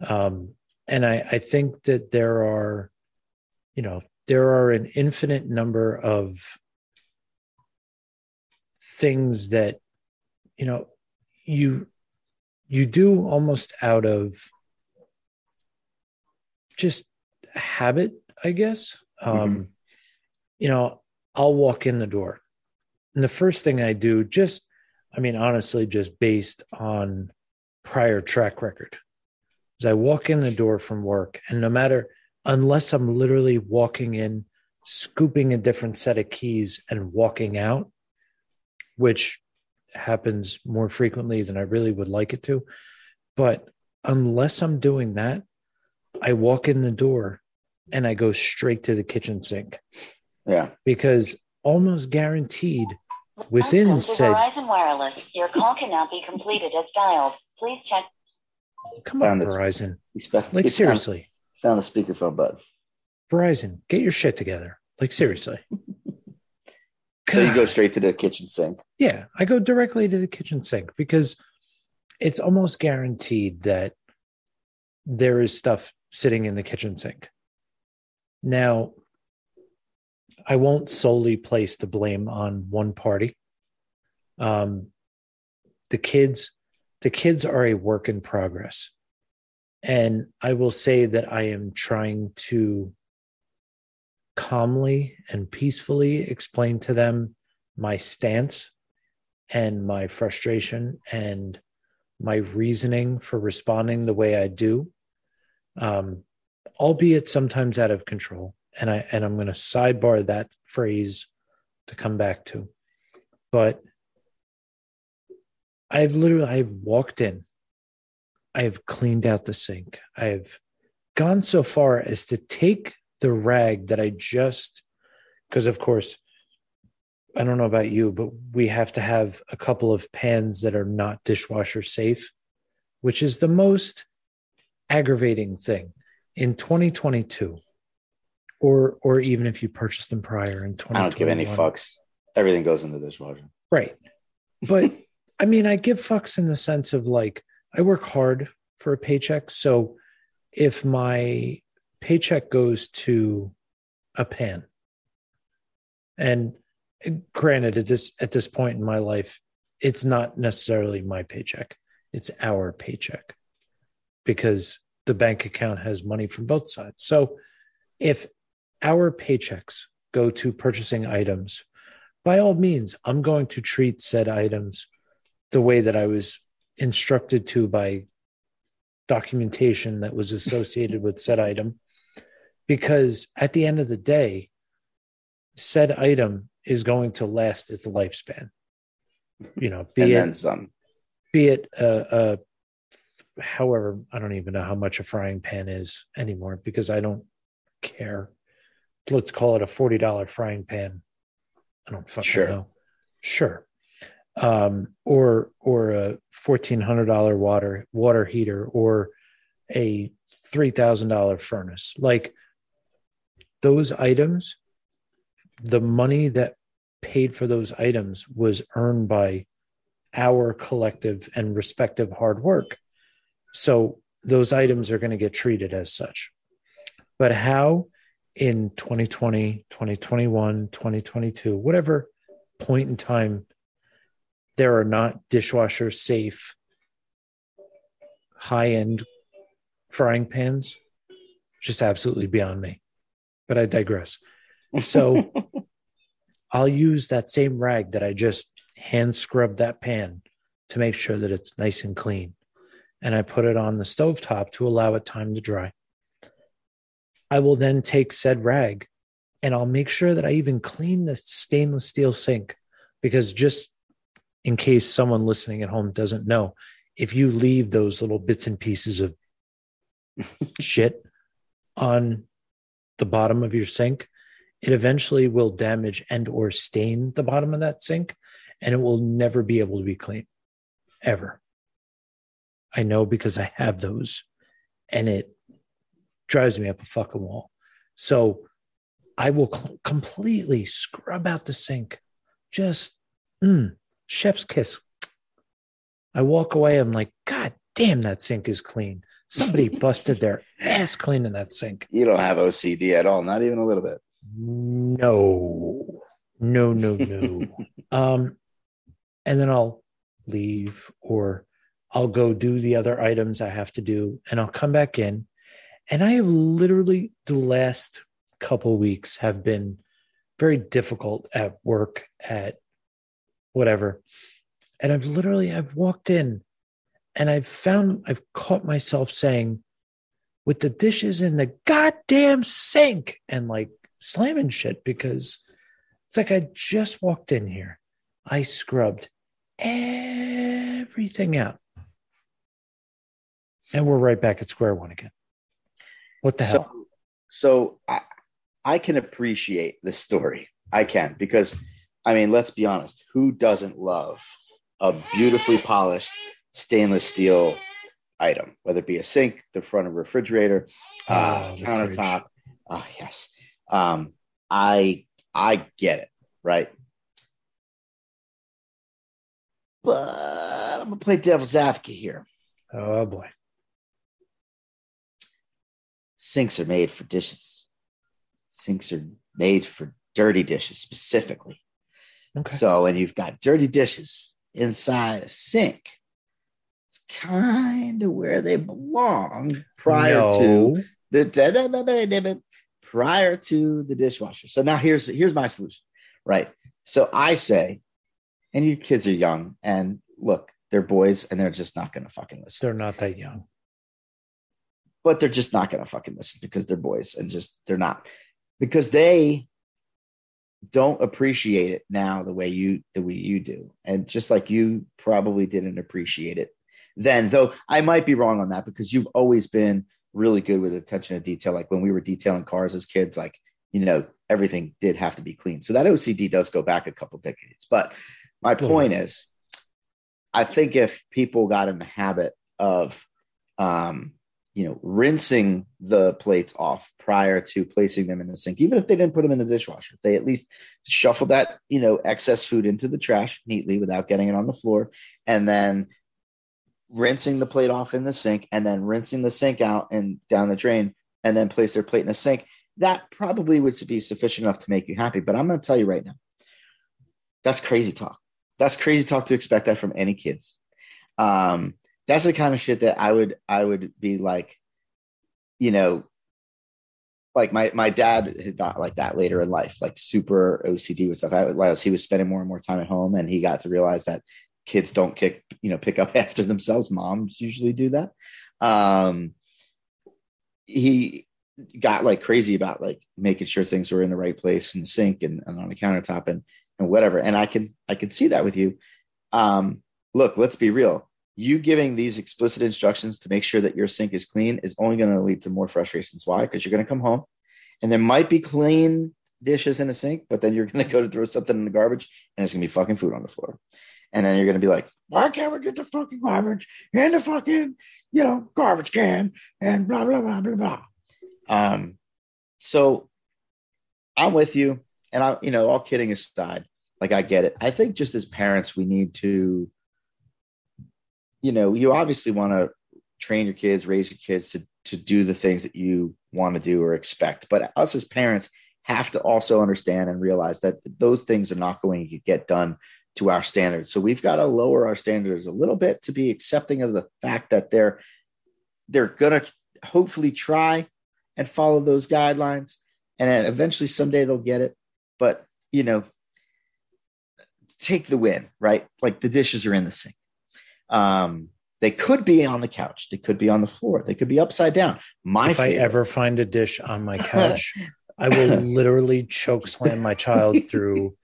um and i i think that there are you know there are an infinite number of things that you know you you do almost out of just habit i guess um Mhm. You know i'll walk in the door and the first thing i do just i mean honestly just based on prior track record is i walk in the door from work and no matter unless i'm literally walking in scooping a different set of keys and walking out, which happens more frequently than I really would like it to. But unless I'm doing that, I walk in the door and I go straight to the kitchen sink Yeah. because almost guaranteed within Welcome to said Verizon Wireless. Your call cannot be completed as dialed. Please check. come on Found this- Verizon He spe- like seriously Found, found the speakerphone button. Verizon get your shit together like seriously So you go straight to the kitchen sink. Yeah, I go directly to the kitchen sink because it's almost guaranteed that there is stuff sitting in the kitchen sink. Now, I won't solely place the blame on one party. Um, the kids, the kids are a work in progress, and I will say that I am trying to calmly and peacefully explain to them my stance and my frustration and my reasoning for responding the way I do, um, albeit sometimes out of control. And I and I'm going to sidebar that phrase to come back to, but I've literally I've walked in, I've cleaned out the sink, I've gone so far as to take the rag that I just because of course I don't know about you, but we have to have a couple of pans that are not dishwasher safe, which is the most aggravating thing in 2022. Or or even if you purchased them prior in 2021. I don't give any fucks. Everything goes in the dishwasher. Right. But I mean, I give fucks in the sense of like I work hard for a paycheck. So if my paycheck goes to a pan, and granted at this at this point in my life, it's not necessarily my paycheck. It's our paycheck because the bank account has money from both sides. So if our paychecks go to purchasing items by all means, I'm going to treat said items the way that I was instructed to by documentation that was associated with said item. Because at the end of the day, said item is going to last its lifespan. You know, be and it some. be it uh, uh however i don't even know how much a frying pan is anymore because i don't care let's call it a $40 frying pan i don't fucking Sure. know sure um or or a $1400 water water heater or a $3000 furnace like those items the money that paid for those items was earned by our collective and respective hard work. So those items are going to get treated as such. But how in 2020, 2021, 2022, whatever point in time, there are not dishwasher safe, high end frying pans, just absolutely beyond me. But I digress. So I'll use that same rag that I just hand scrubbed that pan to make sure that it's nice and clean. And I put it on the stovetop to allow it time to dry. I will then take said rag and I'll make sure that I even clean the stainless steel sink because just in case someone listening at home doesn't know, if you leave those little bits and pieces of shit on the bottom of your sink, it eventually will damage and or stain the bottom of that sink and it will never be able to be clean ever. I know because i have those and it drives me up a fucking wall. So i will cl- completely scrub out the sink. Just mm, chef's kiss. I walk away. I'm like god damn that sink is clean. Somebody busted their ass cleaning that sink. You don't have OCD at all, not even a little bit. no, no, no, no. um, and then I'll leave or I'll go do the other items I have to do and I'll come back in. And I have literally the last couple weeks have been very difficult at work, at whatever. And I've literally I've walked in and I've found I've caught myself saying, with the dishes in the goddamn sink and like slamming shit because it's like I just walked in here. I scrubbed everything out. And we're right back at square one again. What the so, hell? So I, I can appreciate this story. I can because, I mean, let's be honest. Who doesn't love a beautifully polished stainless steel item, whether it be a sink, the front of a refrigerator, uh, Oh, the countertop? Oh yes. Um, I I get it, right? But I'm gonna play devil's advocate here. Oh boy. Sinks are made for dishes. Sinks are made for dirty dishes specifically. Okay. So, and you've got dirty dishes inside a sink. It's kind of where they belong prior to No. the prior to the dishwasher. So now here's here's my solution, right? So I say, and your kids are young, and look, they're boys, and they're just not going to fucking listen they're not that young. But they're just not going to fucking listen because they're boys and just they're not because they don't appreciate it now the way you the way you do. And just like you probably didn't appreciate it then though i might be wrong on that because you've always been really good with attention to detail. Like when we were detailing cars as kids like you know everything did have to be clean. So that ocd does go back a couple decades. But my point is i think if people got in the habit of um you know, rinsing the plates off prior to placing them in the sink, even if they didn't put them in the dishwasher. They at least shuffle that, you know, excess food into the trash neatly without getting it on the floor, and then rinsing the plate off in the sink, and then rinsing the sink out and down the drain, and then place their plate in the sink. That probably would be sufficient enough to make you happy. But I'm going to tell you right now, that's crazy talk. That's crazy talk to expect that from any kids. Um, that's the kind of shit that I would I would be like, you know, like my my dad had got like that later in life, like super OCD with stuff. I, as he was spending more and more time at home, and he got to realize that kids don't kick, you know, pick up after themselves. Moms usually do that. Um, he got like crazy about like making sure things were in the right place in the sink and, and on the countertop and and whatever. And I can I can see that with you. Um, look, let's be real you giving these explicit instructions to make sure that your sink is clean is only going to lead to more frustrations. Why? Because you're going to come home and there might be clean dishes in the sink, but then you're going to go to throw something in the garbage and it's going to be fucking food on the floor. And then you're going to be like, why can't we get the fucking garbage in the fucking, you know, garbage can and blah, blah, blah, blah, blah. Um, so I'm with you. And I, you know, all kidding aside, like I get it. I think just as parents, we need to, you know, you obviously want to train your kids, raise your kids to to do the things that you want to do or expect. But us as parents have to also understand and realize that those things are not going to get done to our standards. So we've got to lower our standards a little bit to be accepting of the fact that they're they're going to hopefully try and follow those guidelines and eventually someday they'll get it. But, you know, take the win, right? Like the dishes are in the sink. Um, they could be on the couch. They could be on the floor. They could be upside down. My if favorite, I ever find a dish on my couch, I will literally choke slam my child through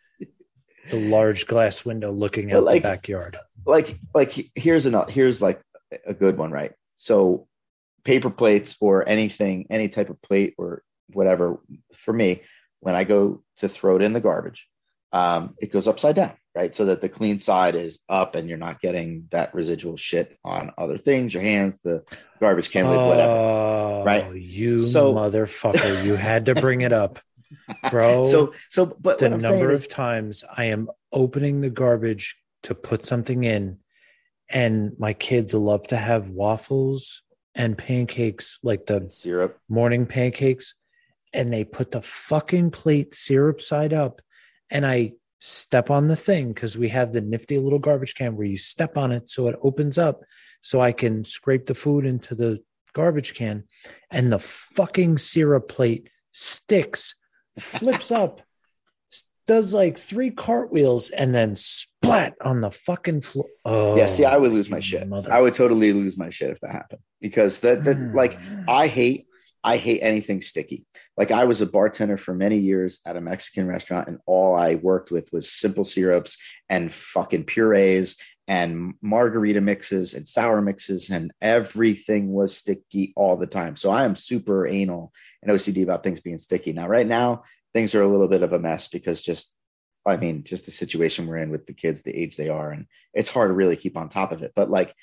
the large glass window looking out like- the backyard. like like here's another here's like a good one, right? So paper plates or anything, any type of plate or whatever, for me, when I go to throw it in the garbage, um, it goes upside down, right? So that the clean side is up and you're not getting that residual shit on other things, your hands, the garbage can lid, whatever. Oh, right? You So- motherfucker. You had to bring it up, bro. So so but the number is, of times I am opening the garbage to put something in, and my kids love to have waffles and pancakes, like the syrup. morning pancakes, and they put the fucking plate syrup side up, and I step on the thing because we have the nifty little garbage can where you step on it so it opens up so I can scrape the food into the garbage can, and the fucking syrup plate sticks, flips up, does like three cartwheels, and then splat on the fucking floor. Oh, yeah, see, I would lose my shit. I would totally lose my shit if that happened because that that like Mm. I hate I hate anything sticky. Like I was a bartender for many years at a Mexican restaurant, and all I worked with was simple syrups and fucking purees and margarita mixes and sour mixes, and everything was sticky all the time. So I am super anal and OCD about things being sticky. Now, right now, things are a little bit of a mess because just I mean, just the situation we're in with the kids, the age they are, and it's hard to really keep on top of it. But like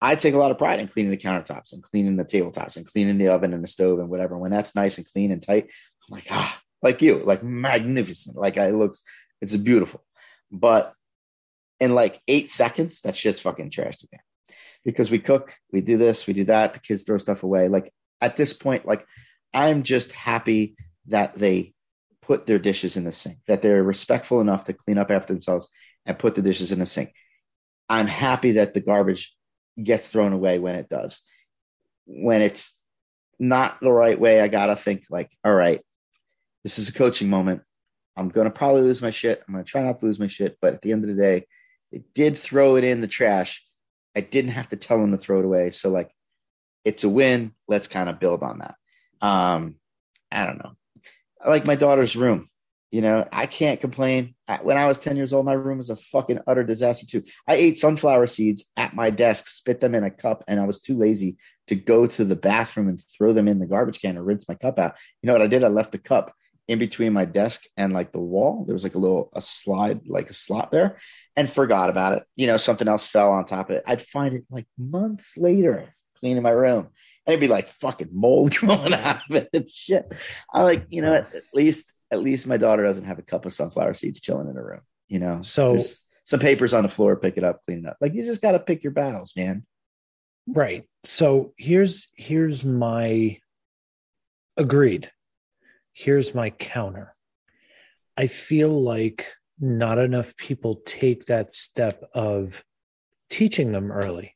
I take a lot of pride in cleaning the countertops and cleaning the tabletops and cleaning the oven and the stove and whatever. When that's nice and clean and tight, I'm like, ah, like you, like magnificent. Like it looks, it's beautiful. But in like eight seconds, that shit's fucking trashed again. Because we cook, we do this, we do that, the kids throw stuff away. Like at this point, like I'm just happy that they put their dishes in the sink, that they're respectful enough to clean up after themselves and put the dishes in the sink. I'm happy that the garbage gets thrown away when it does. When it's not the right way, I gotta think like, all right, this is a coaching moment. I'm gonna probably lose my shit. I'm gonna try not to lose my shit, but at the end of the day, they did throw it in the trash. I didn't have to tell them to throw it away. So like it's a win. Let's kind of build on that. Um, I don't know. I like my daughter's room. You know, I can't complain. When I was 10 years old, my room was a fucking utter disaster too. I ate sunflower seeds at my desk, spit them in a cup, and I was too lazy to go to the bathroom and throw them in the garbage can or rinse my cup out. You know what I did? I left the cup in between my desk and like the wall. There was like a little a slide, like a slot there, and forgot about it. You know, something else fell on top of it. I'd find it like months later cleaning my room. And it'd be like fucking mold growing out of it. Shit. I like, you know, at least at least my daughter doesn't have a cup of sunflower seeds chilling in her room. You know, so There's some papers on the floor, pick it up, clean it up. Like you just got to pick your battles, man. Right. So here's here's my agreed. Here's my counter. I feel like not enough people take that step of teaching them early.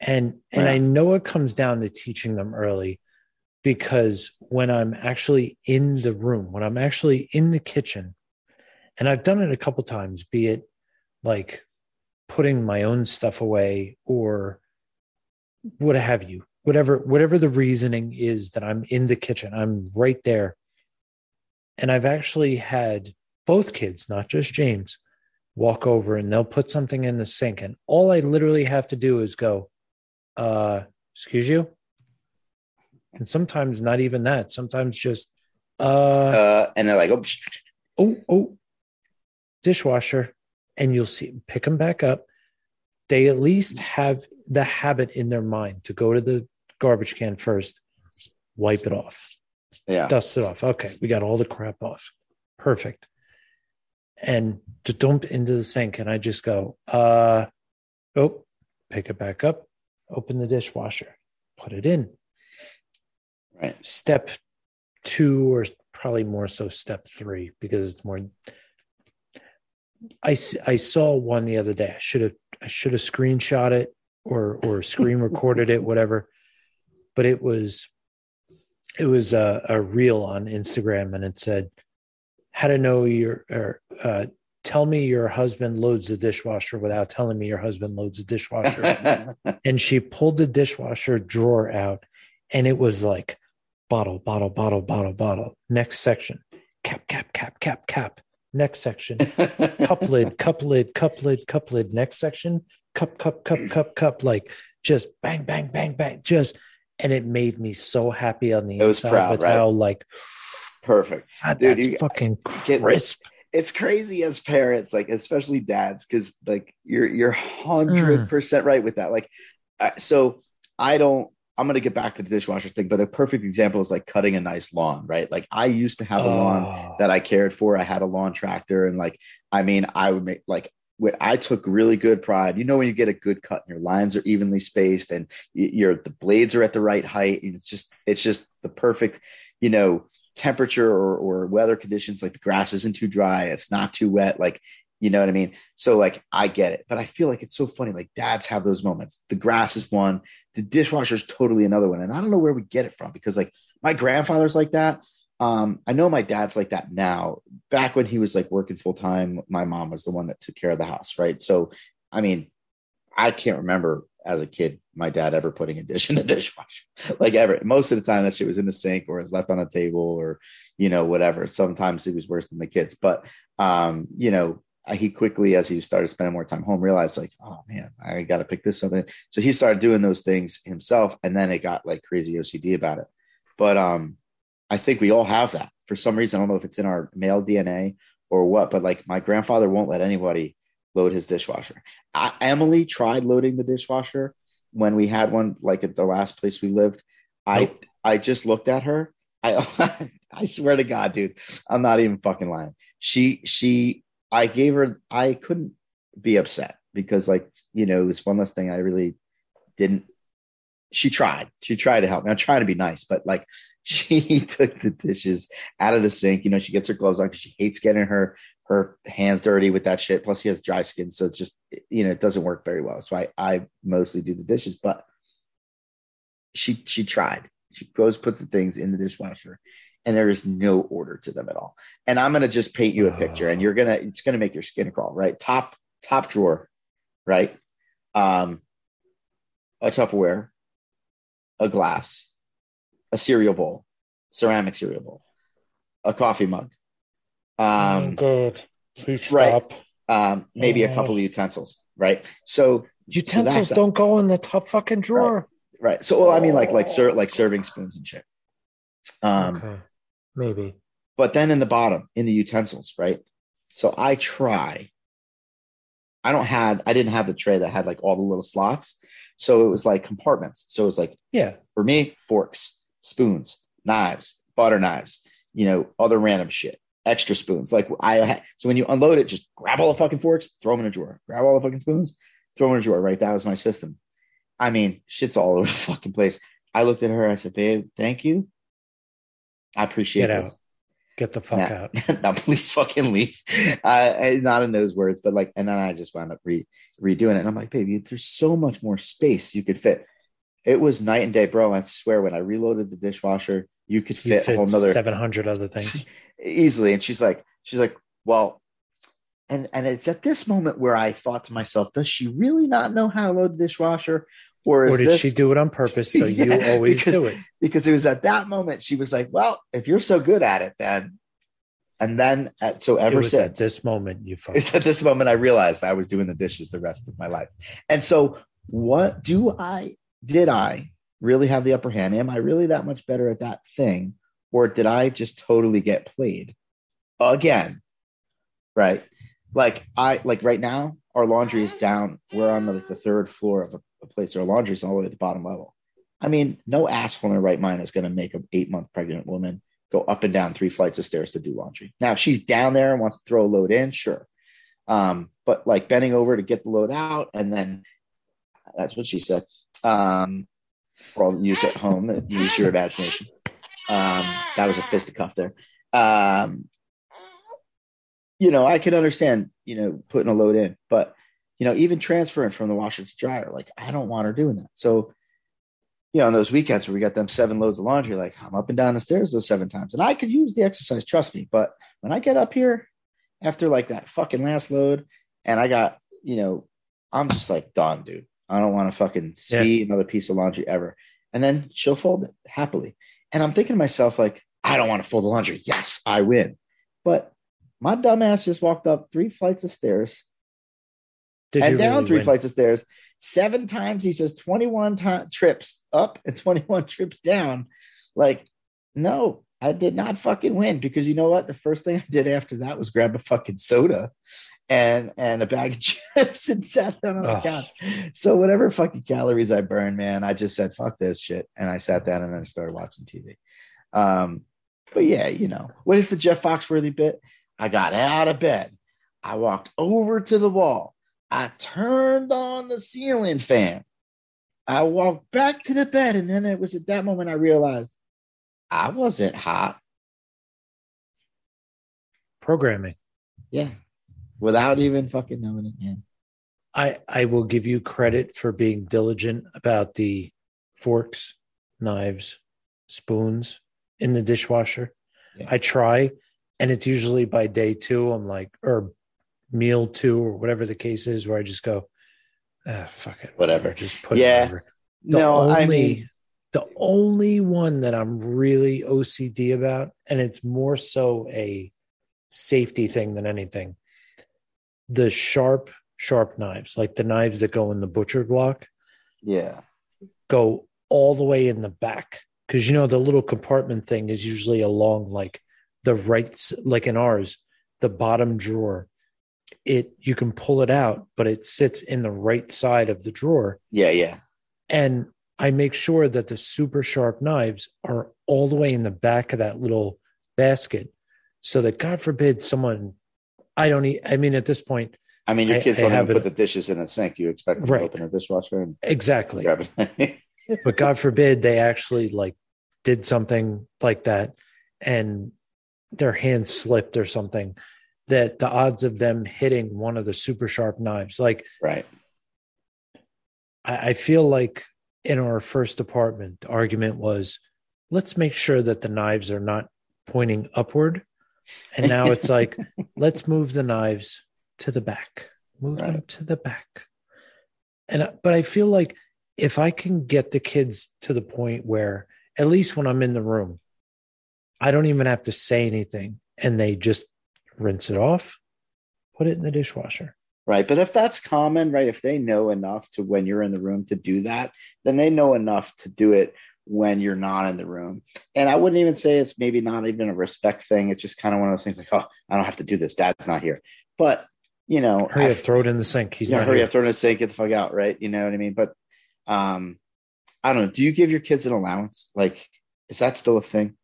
And and Yeah. I know it comes down to teaching them early because when I'm actually in the room, when I'm actually in the kitchen, and I've done it a couple times, be it like putting my own stuff away or what have you, whatever, whatever the reasoning is that I'm in the kitchen, I'm right there. And I've actually had both kids, not just James, walk over and they'll put something in the sink. And all I literally have to do is go, uh, excuse you. And sometimes not even that. Sometimes just, uh, Uh, and they're like, oh, oh, oh, dishwasher, and you'll see pick them back up. They at least have the habit in their mind to go to the garbage can first, wipe it off, yeah, dust it off. Okay, we got all the crap off. Perfect. And to dump into the sink, and I just go, uh, oh, pick it back up, open the dishwasher, put it in. Right. Step two, or probably more so step three, because it's more I, I saw one the other day. I should have I should have screenshot it or or screen recorded it, whatever. But it was it was a, a reel on Instagram, and it said how to know your or uh, tell me your husband loads the dishwasher without telling me your husband loads the dishwasher. and she pulled the dishwasher drawer out, and it was like bottle, bottle, bottle, bottle, bottle. Next section, cap, cap, cap, cap, cap. Next section, cup lid, cup lid, cup lid, cup lid. Next section, cup, cup, cup, cup, cup. Like just bang, bang, bang, bang. Just and it made me so happy on the It was inside proud, with right? how like Perfect. God, Dude, that's you fucking get- crisp. It's crazy as parents, like especially dads, because like you're you're hundred percent right with that. Like, uh, so I don't. I'm gonna get back to the dishwasher thing, but a perfect example is like cutting a nice lawn, right? Like I used to have a lawn Oh, that I cared for. I had a lawn tractor, and like, I mean, I would make like I took really good pride. You know, when you get a good cut and your lines are evenly spaced and your the blades are at the right height, and it's just it's just the perfect, you know, temperature or, or weather conditions. Like the grass isn't too dry, it's not too wet. Like you know what I mean? So like I get it, but I feel like it's so funny. Like dads have those moments. The grass is one, the dishwasher is totally another one, and I don't know where we get it from because like my grandfather's like that. Um, I know my dad's like that now. Back when he was like working full time, my mom was the one that took care of the house, right? So, I mean, I can't remember as a kid my dad ever putting a dish in the dishwasher. like ever. Most of the time that shit was in the sink or was left on a table or you know whatever. Sometimes it was worse than the kids, but um, you know he quickly, as he started spending more time home, realized like, oh man, I got to pick this something. So he started doing those things himself, and then it got like crazy OCD about it. But um, I think we all have that for some reason. I don't know if it's in our male DNA or what, but like my grandfather won't let anybody load his dishwasher. I, Emily tried loading the dishwasher when we had one, like at the last place we lived. Nope. I I just looked at her. I I swear to God, dude, I'm not even fucking lying. She she I gave her, I couldn't be upset because, like, you know, it was one less thing I really didn't. She tried. She tried to help me. I'm trying to be nice, but like, she took the dishes out of the sink. You know, she gets her gloves on because she hates getting her her hands dirty with that shit. Plus, she has dry skin, so it's just you know it doesn't work very well. So I I mostly do the dishes, but she she tried. She goes puts the things in the dishwasher, and there is no order to them at all. And I'm going to just paint you a picture and you're going to, it's going to make your skin crawl, right? Top, top drawer, right? Um, a Tupperware, a glass, a cereal bowl, ceramic cereal bowl, a coffee mug. Um, oh, good. Please stop. Right. Um, maybe a couple of utensils, right? So utensils so don't go in the top fucking drawer. Right. right. So, well, I mean, like, like, sir, like serving spoons and shit. Um, okay. Maybe. But then in the bottom, in the utensils, right? So I try. I don't had I didn't have the tray that had like all the little slots. So it was like compartments. So it was like, yeah, for me, forks, spoons, knives, butter knives, you know, other random shit, extra spoons. Like I had, so when you unload it, just grab all the fucking forks, throw them in a drawer, grab all the fucking spoons, throw them in a drawer, right? That was my system. I mean, shit's all over the fucking place. I looked at her, I said, babe, thank you. I appreciate out. Get the fuck now, out. now, please fucking leave. Uh, not in those words, but like, and then I just wound up re- redoing it. And I'm like, baby, there's so much more space you could fit. It was night and day, bro. I swear, when I reloaded the dishwasher, you could fit, you fit a whole nother 700 other things easily. And she's like, she's like, well, and and it's at this moment where I thought to myself, does she really not know how to load the dishwasher? Or, or did this... she do it on purpose? So yeah, you always because, do it. Because it was at that moment she was like, "Well, if you're so good at it, then." And then, uh, at, so ever since at this moment, you. It's at this moment I realized I was doing the dishes the rest of my life. And so, what do I? Did I really have the upper hand? Am I really that much better at that thing, or did I just totally get played again? Right, like I like right now, our laundry is down. We're on like the third floor of a place. Our laundry's all the way at the bottom level. I mean, no asshole in their right mind is going to make an eight month pregnant woman go up and down three flights of stairs to do laundry. Now, if she's down there and wants to throw a load in, sure. Um, but like bending over to get the load out, and then that's what she said. Um, for all use at home, use your imagination. Um, that was a fisticuff there. Um, you know, I can understand, you know, putting a load in, but you know, even transferring from the washer to dryer, like I don't want her doing that. So, you know, on those weekends where we got them seven loads of laundry, like I'm up and down the stairs those seven times. And I could use the exercise, trust me. But when I get up here after like that fucking last load and I got, you know, I'm just like done, dude. I don't want to fucking see yeah. another piece of laundry ever. And then she'll fold it happily. And I'm thinking to myself, like, I don't want to fold the laundry. Yes, I win. But my dumbass just walked up three flights of stairs did and down really three win? flights of stairs. Seven times he says 21 t- trips up and 21 trips down. Like, no, I did not fucking win because you know what? The first thing I did after that was grab a fucking soda and and a bag of chips and sat down on the couch. So whatever fucking calories I burned, man, I just said fuck this shit and I sat down and I started watching TV. Um, but yeah, you know, what is the Jeff Foxworthy bit? I got out of bed. I walked over to the wall. I turned on the ceiling fan. I walked back to the bed, and then it was at that moment I realized I wasn't hot. Programming. Yeah. Without even fucking knowing it, man. I, I will give you credit for being diligent about the forks, knives, spoons in the dishwasher. Yeah. I try, and it's usually by day two. I'm like, or meal two or whatever the case is, where I just go, Ah, fuck it. Whatever. Just put Yeah. it over. The no, only, I mean, the only one that I'm really OCD about, and it's more so a safety thing than anything. The sharp, sharp knives, like the knives that go in the butcher block, yeah, go all the way in the back. Cause you know, the little compartment thing is usually along like the right, like in ours, the bottom drawer. It, you can pull it out, but it sits in the right side of the drawer yeah, yeah. and I make sure that the super sharp knives are all the way in the back of that little basket so that God forbid someone I don't eat I mean at this point I mean, your kids I don't have even it- put the dishes in the sink. You expect them Right. to open a dishwasher and exactly grab it. but God forbid they actually like did something like that and their hand slipped or something that the odds of them hitting one of the super sharp knives like right. I, I feel like in our first apartment, the argument was let's make sure that the knives are not pointing upward. And now it's like, let's move the knives to the back, move them to the back. And, but I feel like if I can get the kids to the point where, at least when I'm in the room, I don't even have to say anything and they just rinse it off, put it in the dishwasher. Right. But if that's common, right, if they know enough to when you're in the room to do that, then they know enough to do it when you're not in the room. And I wouldn't even say it's maybe not even a respect thing. It's just kind of one of those things like, oh, I don't have to do this. Dad's not here. But, you know, Hurry I- up, throw it in the sink. He's yeah, not hurry here. up, throw it in the sink, get the fuck out, right? You know what I mean? But um, I don't know. Do you give your kids an allowance? Like, is that still a thing?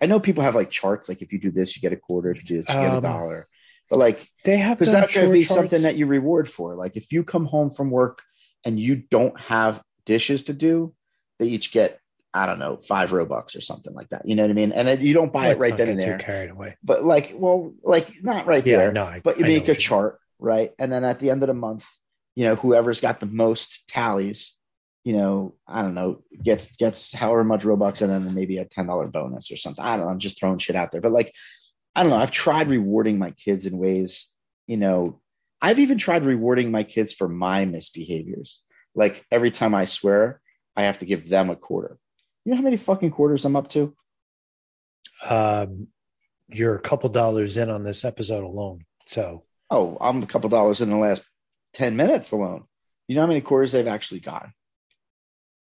I know people have like charts, like if you do this, you get a quarter, if you do this, you get a Um, dollar. But like, They have because that could be charts. something that you reward for. Like if you come home from work and you don't have dishes to do, they each get I don't know five robux or something like that. You know what I mean? And then you don't buy Let's it right then and there. carried away. But like, well, like not right Yeah, there. no, I- but you I make a you mean. chart, right? And then at the end of the month, you know, whoever's got the most tallies, you know, I don't know, gets gets however much robux, and then maybe a ten dollar bonus or something. I don't know. I'm just throwing shit out there, but like, I don't know. I've tried rewarding my kids in ways, you know, I've even tried rewarding my kids for my misbehaviors. Like every time I swear, I have to give them a quarter. You know how many fucking quarters I'm up to? Um, you're a couple dollars in on this episode alone. So Oh, I'm a couple dollars in the last 10 minutes alone. You know how many quarters they've actually gotten?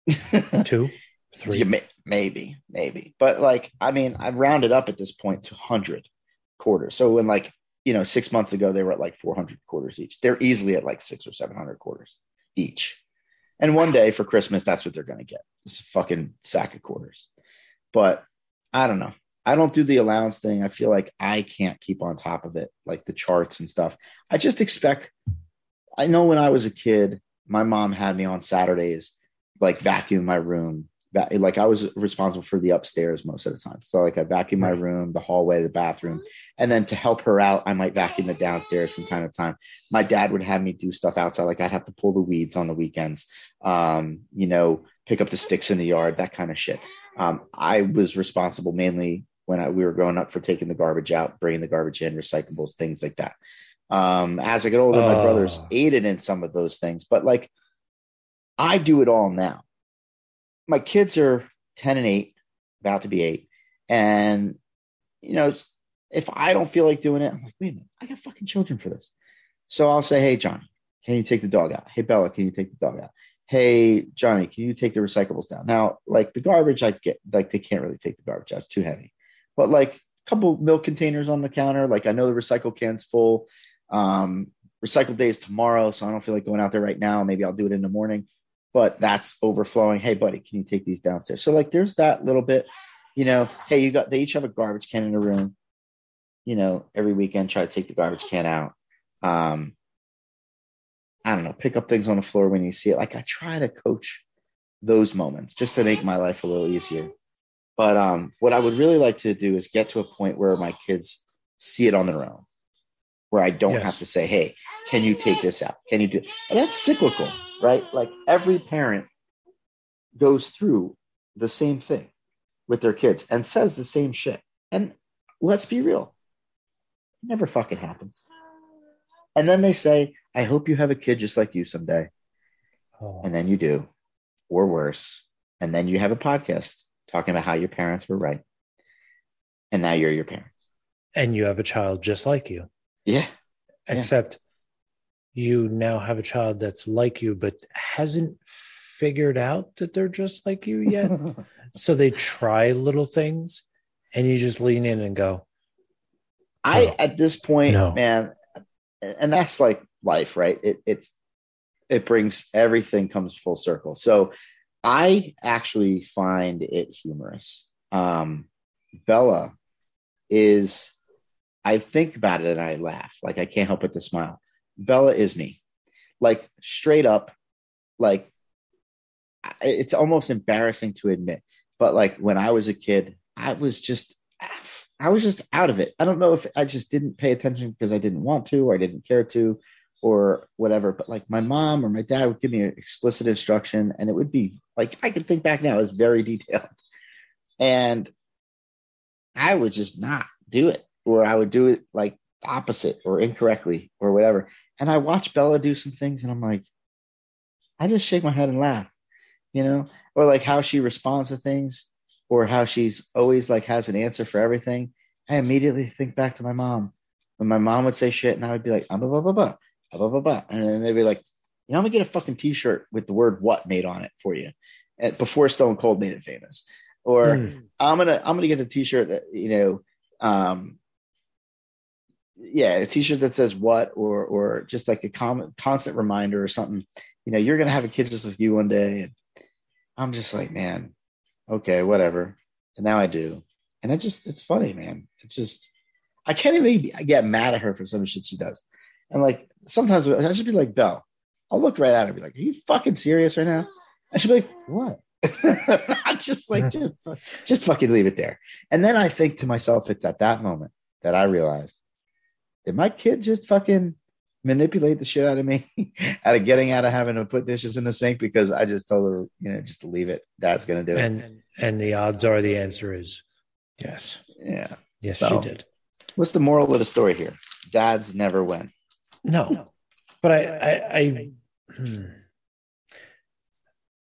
two, three. Yeah, maybe, maybe. But like, I mean, I've rounded up at this point to 100 quarters. So when like, you know, six months ago, they were at like 400 quarters each. They're easily at like six or 700 quarters each. And one day for Christmas, that's what they're going to get. It's a fucking sack of quarters. But I don't know. I don't do the allowance thing. I feel like I can't keep on top of it, like the charts and stuff. I just expect, I know when I was a kid, my mom had me on Saturdays, like vacuum my room. Va- Like I was responsible for the upstairs most of the time. So like I vacuum my room, the hallway, the bathroom. And then to help her out, I might vacuum the downstairs from time to time. My dad would have me do stuff outside. Like I'd have to pull the weeds on the weekends, um, you know, pick up the sticks in the yard, that kind of shit. Um, I was responsible mainly when I, we were growing up for taking the garbage out, bringing the garbage in, recyclables, things like that. Um, as I get older, my brothers aided in some of those things, but like I do it all now. My kids are 10 and 8, about to be 8. And, you know, if I don't feel like doing it, I'm like, wait a minute, I got fucking children for this. So I'll say, hey, Johnny, can you take the dog out? Hey, Bella, can you take the dog out? Hey, Johnny, can you take the recyclables down? Now, like the garbage, I get, like, they can't really take the garbage out. It's too heavy. But like a couple milk containers on the counter, like I know the recycle can's full. Um, recycle day is tomorrow, so I don't feel like going out there right now. Maybe I'll do it in the morning, but that's overflowing. Hey, buddy, can you take these downstairs? So like, there's that little bit, you know. Hey, you got they each have a garbage can in a room. You know, every weekend try to take the garbage can out. Um, I don't know, pick up things on the floor when you see it. Like I try to coach those moments just to make my life a little easier. But um, what I would really like to do is get to a point where my kids see it on their own, where I don't Yes. have to say, "Hey, can you take this out? Can you do?" And that's cyclical, right? Like every parent goes through the same thing with their kids and says the same shit. And let's be real, it never fucking happens. And then they say, "I hope you have a kid just like you someday." Oh. and then you do, or worse, and then you have a podcast talking about how your parents were right, and now you're your parents. and you have a child just like you, Yeah, Yeah. except you now have a child that's like you, but hasn't figured out that they're just like you yet. so they try little things, and you just lean in and go, I at this point, No. man, and that's like life, right? It it's it brings everything comes full circle. So I actually find it humorous. Um, Bella is, I think about it and I laugh. Like I can't help but to smile. Bella is me, like straight up, like it's almost embarrassing to admit, but like when I was a kid, I was just I was just out of it. I don't know if I just didn't pay attention because I didn't want to or I didn't care to or whatever. But like my mom or my dad would give me an explicit instruction and it would be like I can think back now, it was very detailed. And I would just not do it, where I would do it like opposite or incorrectly or whatever. And I watch Bella do some things and I'm like, I just shake my head and laugh, you know, or like how she responds to things or how she's always like has an answer for everything. I immediately think back to my mom when my mom would say shit and I would be like, blah, blah, blah, blah, blah, blah, blah. And then they'd be like, you know, I'm gonna get a fucking t-shirt with the word what made on it for you before Stone Cold made it famous. Or mm. I'm gonna I'm gonna get a t-shirt that, you know, um, yeah, a t-shirt that says what or or just like a common constant reminder or something. You know, you're gonna have a kid just like you one day. And I'm just like, man, okay, whatever. And now I do. And I just it's funny, man. It's just I can't even get mad at her for some shit she does. And like sometimes I should be like, Belle, I'll look right at her and be like, Are you fucking serious right now? I should be like, What? Not just like just just fucking leave it there. And then I think to myself, it's at that moment that I realized, did my kid just fucking manipulate the shit out of me out of getting out of having to put dishes in the sink because I just told her, you know, just to leave it. Dad's gonna do it. and and the odds are the answer is yes, yeah. yes, So- she did. What's the moral of the story here? Dads never win. No, but I, I, I, hmm.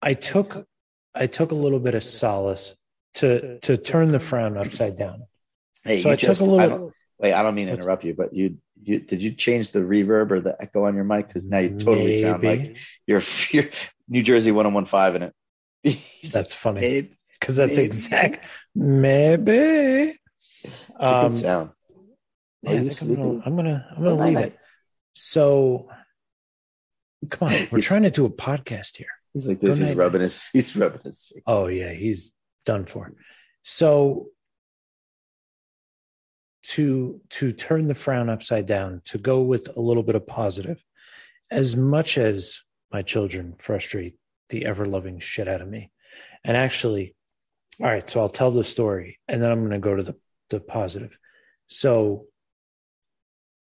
I took, I took a little bit of solace to to turn the frown upside down. Hey, so I just, took a little. Wait, I don't mean to interrupt you, but you you did you change the reverb or the echo on your mic? Because now you totally sound like maybe. you're you're New Jersey 1015 in it. that's funny because that's maybe. exact. Maybe. It's a Um, good sound. yeah, I I'm, gonna. I'm gonna, I'm gonna leave it. So, come on, we're trying to do a podcast here. He's like this. He's night-night. rubbing his. He's rubbing his face. Oh yeah, he's done for. So to to turn the frown upside down, to go with a little bit of positive, as much as my children frustrate the ever loving shit out of me. And actually, all right, so I'll tell the story and then I'm gonna go to the, the positive. So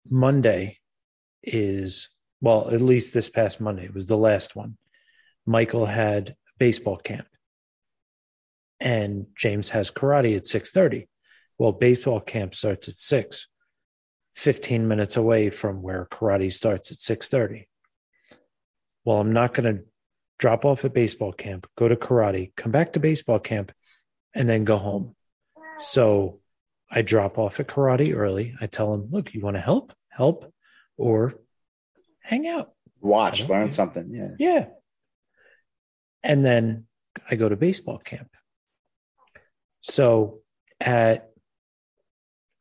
Monday is well, at least this past Monday was the last one. Michael had baseball camp and James has karate at 6:30. Well, baseball camp starts at 6. 15 minutes away from where karate starts at 6:30. Well, I'm not going to drop off at baseball camp, go to karate, come back to baseball camp and then go home. So, I drop off at karate early. I tell him, "Look, you want to help? Help or hang out." Watch, learn care. something. Yeah. Yeah. And then I go to baseball camp. So at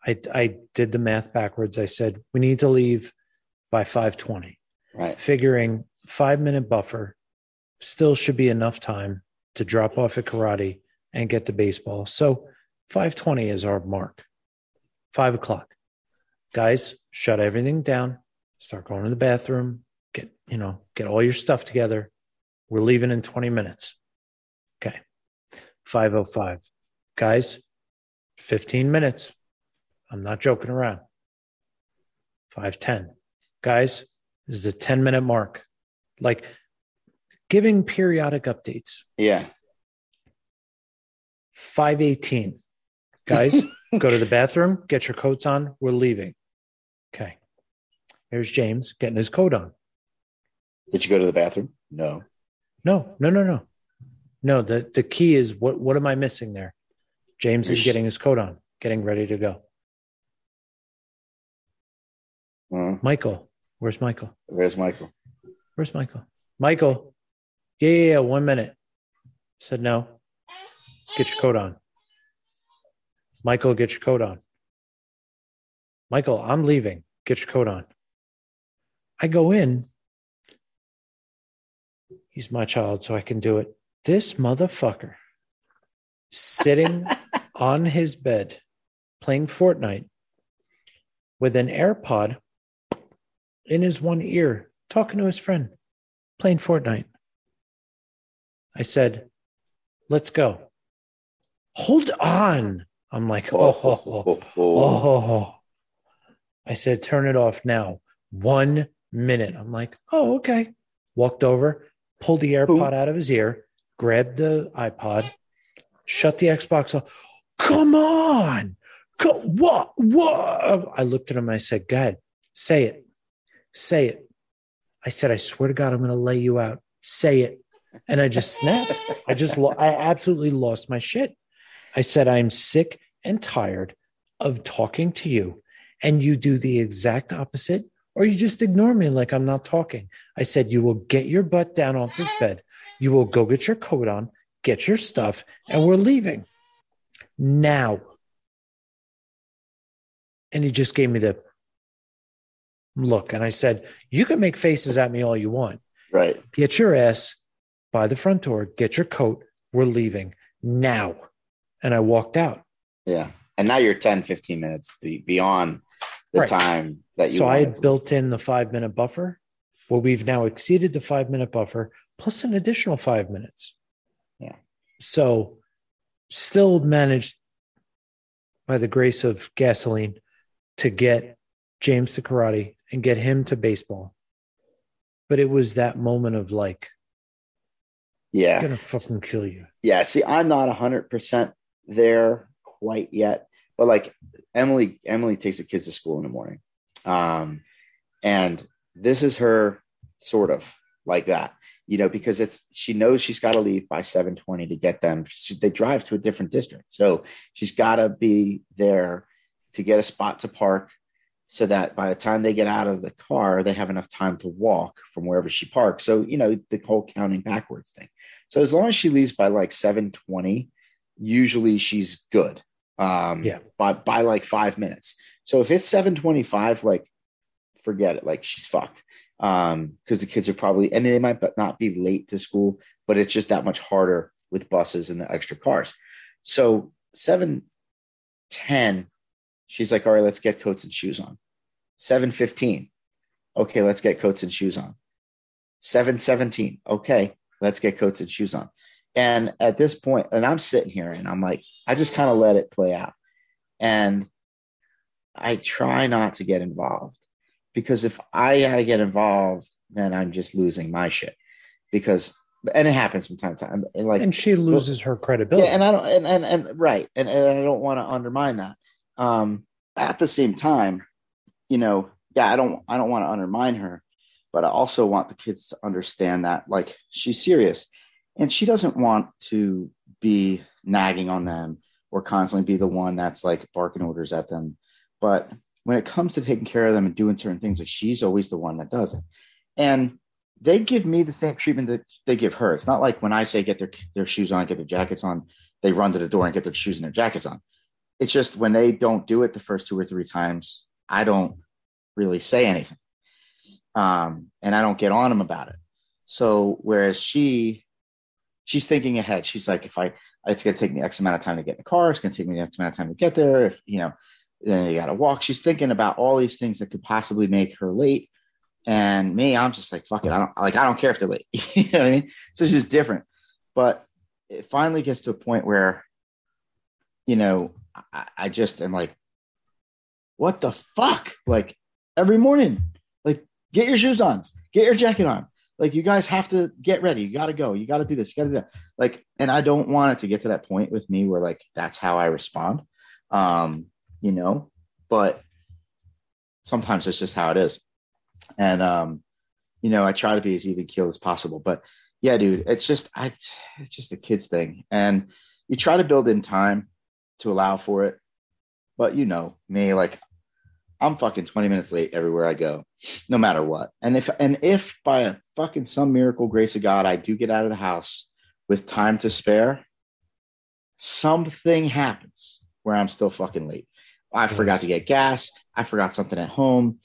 I I did the math backwards. I said we need to leave by 520. Right. Figuring 5 minute buffer still should be enough time to drop off at karate and get to baseball. So 520 is our mark. Five o'clock. Guys, shut everything down. Start going to the bathroom. Get, you know, get all your stuff together. We're leaving in 20 minutes. Okay. 505. Guys, 15 minutes. I'm not joking around. 510. Guys, this is the 10 minute mark. Like giving periodic updates. Yeah. 518. Guys, go to the bathroom, get your coats on. We're leaving. Okay. Here's James getting his coat on. Did you go to the bathroom? No. No, no, no, no. No, the, the key is what what am I missing there? James is getting his coat on, getting ready to go. Michael, where's Michael? where's Michael? Where's Michael? Michael. Yeah, yeah, yeah. One minute. Said no. Get your coat on. Michael, get your coat on. Michael, I'm leaving. Get your coat on. I go in. He's my child, so I can do it. This motherfucker sitting on his bed playing Fortnite with an AirPod in his one ear, talking to his friend, playing Fortnite. I said, Let's go. Hold on. I'm like, oh, oh, oh, oh. I said, Turn it off now. One minute. I'm like, Oh, okay. Walked over, pulled the AirPod out of his ear, grabbed the iPod, shut the Xbox off. Come on. Go, what? What? I looked at him. I said, Go ahead. Say it. Say it. I said, I swear to God, I'm going to lay you out. Say it. And I just snapped. I just, lo- I absolutely lost my shit. I said, I'm sick and tired of talking to you. And you do the exact opposite, or you just ignore me like I'm not talking. I said, You will get your butt down off this bed. You will go get your coat on, get your stuff, and we're leaving now. And he just gave me the look. And I said, You can make faces at me all you want. Right. Get your ass by the front door, get your coat. We're leaving now. And I walked out. Yeah. And now you're 10, 15 minutes beyond the Right. time that you So I had built in the five minute buffer. Well, we've now exceeded the five minute buffer plus an additional five minutes. Yeah. So still managed by the grace of gasoline to get James to karate and get him to baseball. But it was that moment of like, Yeah. I'm gonna fucking kill you. Yeah. See, I'm not hundred percent there quite yet, but like Emily, Emily takes the kids to school in the morning. Um, and this is her sort of like that, you know, because it's, she knows she's got to leave by 720 to get them. She, they drive to a different district. So she's got to be there to get a spot to park so that by the time they get out of the car, they have enough time to walk from wherever she parks. So, you know, the whole counting backwards thing. So as long as she leaves by like 720, usually she's good. Um, Yeah. by, by like five minutes. So if it's 725, like forget it. Like she's fucked. Um, because the kids are probably, and they might but not be late to school, but it's just that much harder with buses and the extra cars. So 710, she's like, all right, let's get coats and shoes on. 715. Okay, let's get coats and shoes on. 717. Okay, let's get coats and shoes on. And at this point, and I'm sitting here and I'm like, I just kind of let it play out. And I try not to get involved because if I got to get involved, then I'm just losing my shit. Because, and it happens from time to time. And like, And she loses her credibility. yeah, and I don't, and and, and right, and, and I don't want to undermine that. Um, at the same time, you know, yeah, I don't, I don't want to undermine her, but I also want the kids to understand that, like, she's serious, and she doesn't want to be nagging on them or constantly be the one that's like barking orders at them. But when it comes to taking care of them and doing certain things, like she's always the one that does it, and they give me the same treatment that they give her. It's not like when I say get their their shoes on, get their jackets on, they run to the door and get their shoes and their jackets on. It's just when they don't do it the first two or three times, I don't really say anything. Um, and I don't get on him about it. So whereas she she's thinking ahead. She's like, if I it's gonna take me X amount of time to get in the car, it's gonna take me X amount of time to get there. If you know, then you gotta walk. She's thinking about all these things that could possibly make her late. And me, I'm just like, fuck it. I don't like I don't care if they're late. you know what I mean? So it's just different. But it finally gets to a point where, you know, I, I just am like, what the fuck? Like every morning, like get your shoes on, get your jacket on. Like you guys have to get ready. You got to go. You got to do this. You got to do that. Like, and I don't want it to get to that point with me where like that's how I respond. Um, you know, but sometimes it's just how it is. And um, you know, I try to be as even keeled as possible. But yeah, dude, it's just I it's just a kids thing. And you try to build in time to allow for it. But you know, me, like I'm fucking 20 minutes late everywhere I go, no matter what. And if and if by a fucking some miracle grace of God I do get out of the house with time to spare, something happens where I'm still fucking late. I forgot to get gas. I forgot something at home.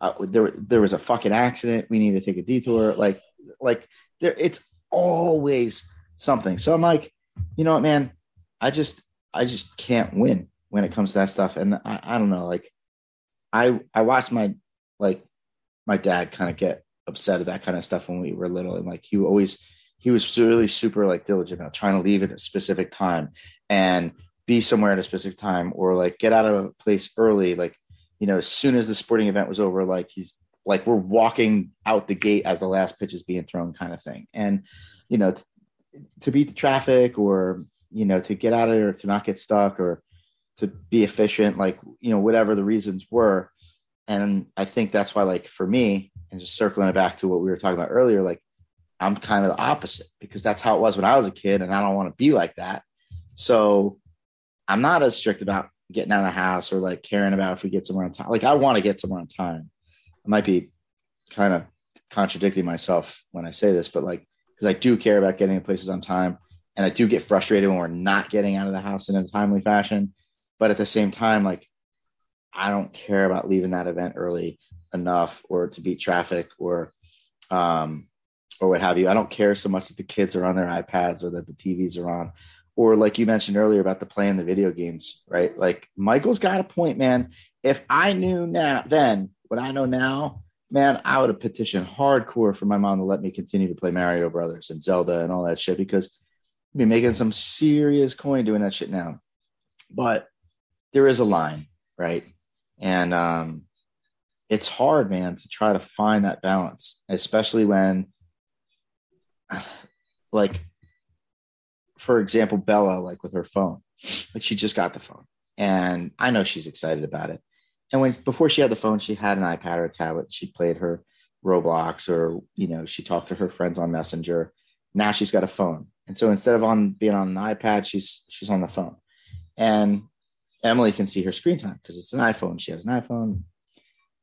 Uh, there, there was a fucking accident. We need to take a detour. Like, like there, it's always something. So I'm like, you know what, man? I just, I just can't win when it comes to that stuff. And I, I don't know. Like, I, I watched my, like, my dad kind of get upset at that kind of stuff when we were little, and like he always, he was really super like diligent about trying to leave at a specific time and be somewhere at a specific time or like get out of a place early. Like you know as soon as the sporting event was over like he's like we're walking out the gate as the last pitch is being thrown kind of thing. And you know t- to beat the traffic or you know to get out of there to not get stuck or to be efficient like you know whatever the reasons were and i think that's why like for me and just circling it back to what we were talking about earlier like i'm kind of the opposite because that's how it was when i was a kid and i don't want to be like that so I'm not as strict about getting out of the house or like caring about if we get somewhere on time. Like I want to get somewhere on time. I might be kind of contradicting myself when I say this, but like because I do care about getting to places on time, and I do get frustrated when we're not getting out of the house in a timely fashion. But at the same time, like I don't care about leaving that event early enough or to beat traffic or um or what have you. I don't care so much that the kids are on their iPads or that the TVs are on or like you mentioned earlier about the playing the video games, right? Like Michael's got a point, man. If I knew now then what I know now, man, I would have petitioned hardcore for my mom to let me continue to play Mario Brothers and Zelda and all that shit because I'd be making some serious coin doing that shit now. But there is a line, right? And um it's hard, man, to try to find that balance, especially when like for example, Bella, like with her phone, like she just got the phone, and I know she's excited about it. And when before she had the phone, she had an iPad or a tablet. She played her Roblox, or you know, she talked to her friends on Messenger. Now she's got a phone, and so instead of on being on an iPad, she's she's on the phone. And Emily can see her screen time because it's an iPhone. She has an iPhone.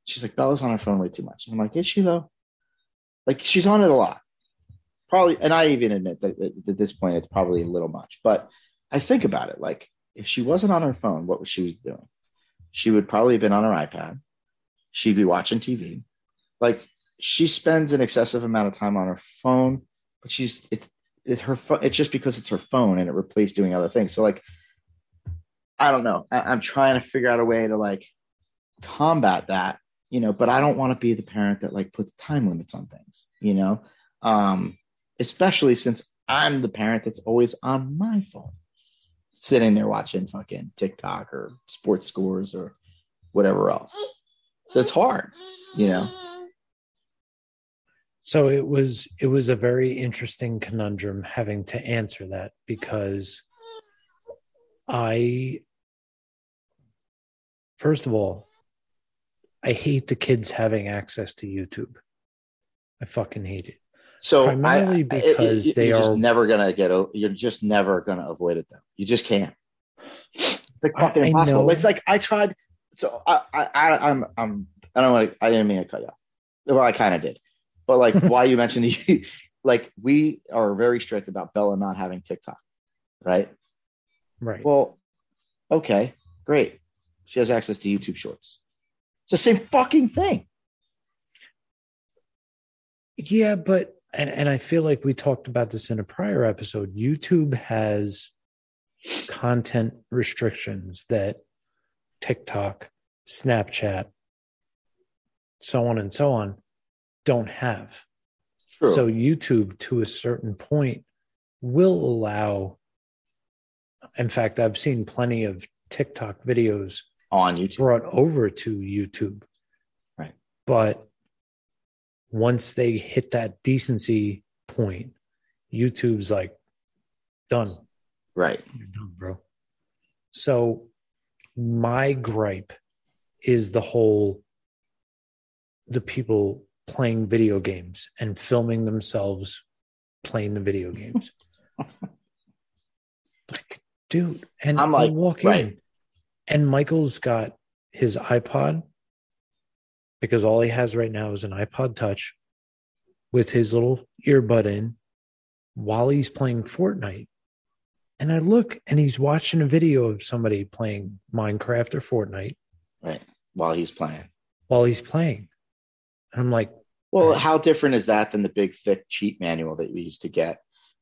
She's like, Bella's on her phone way too much. And I'm like, is she though? Like she's on it a lot probably, and I even admit that at this point it's probably a little much. But I think about it like if she wasn't on her phone, what was she doing? She would probably have been on her iPad. She'd be watching TV. Like she spends an excessive amount of time on her phone, but she's it's it, her phone. It's just because it's her phone and it replaced doing other things. So like, I don't know. I, I'm trying to figure out a way to like combat that, you know. But I don't want to be the parent that like puts time limits on things, you know. Um, especially since I'm the parent that's always on my phone, sitting there watching fucking TikTok or sports scores or whatever else. So it's hard, you know. So it was it was a very interesting conundrum having to answer that because I first of all I hate the kids having access to YouTube. I fucking hate it. So primarily I, because it, it, they you're are just never gonna get. Over, You're just never gonna avoid it. Though you just can't. It's like fucking I impossible. It's like I tried. So I, I, I I'm, I'm. I don't want. I didn't mean to cut you off. Well, I kind of did, but like why you mentioned, the, like we are very strict about Bella not having TikTok, right? right. Well, okay, great. She has access to YouTube Shorts. It's the same fucking thing. Yeah, but and and I feel like we talked about this in a prior episode. YouTube has content restrictions that TikTok, Snapchat, so on and so on don't have. True. So YouTube to a certain point will allow in fact I've seen plenty of TikTok videos on YouTube. brought over to YouTube. Right. But once they hit that decency point, YouTube's like done. Right. You're done, bro. So my gripe is the whole the people playing video games and filming themselves playing the video games. like, dude, and I'm i like, walk right. And Michael's got his iPod because all he has right now is an iPod Touch with his little earbud in while he's playing Fortnite. And I look and he's watching a video of somebody playing Minecraft or Fortnite Right. While he's playing. while he's playing. And I'm like, Well, how different is that than the big thick cheat manual that we used to get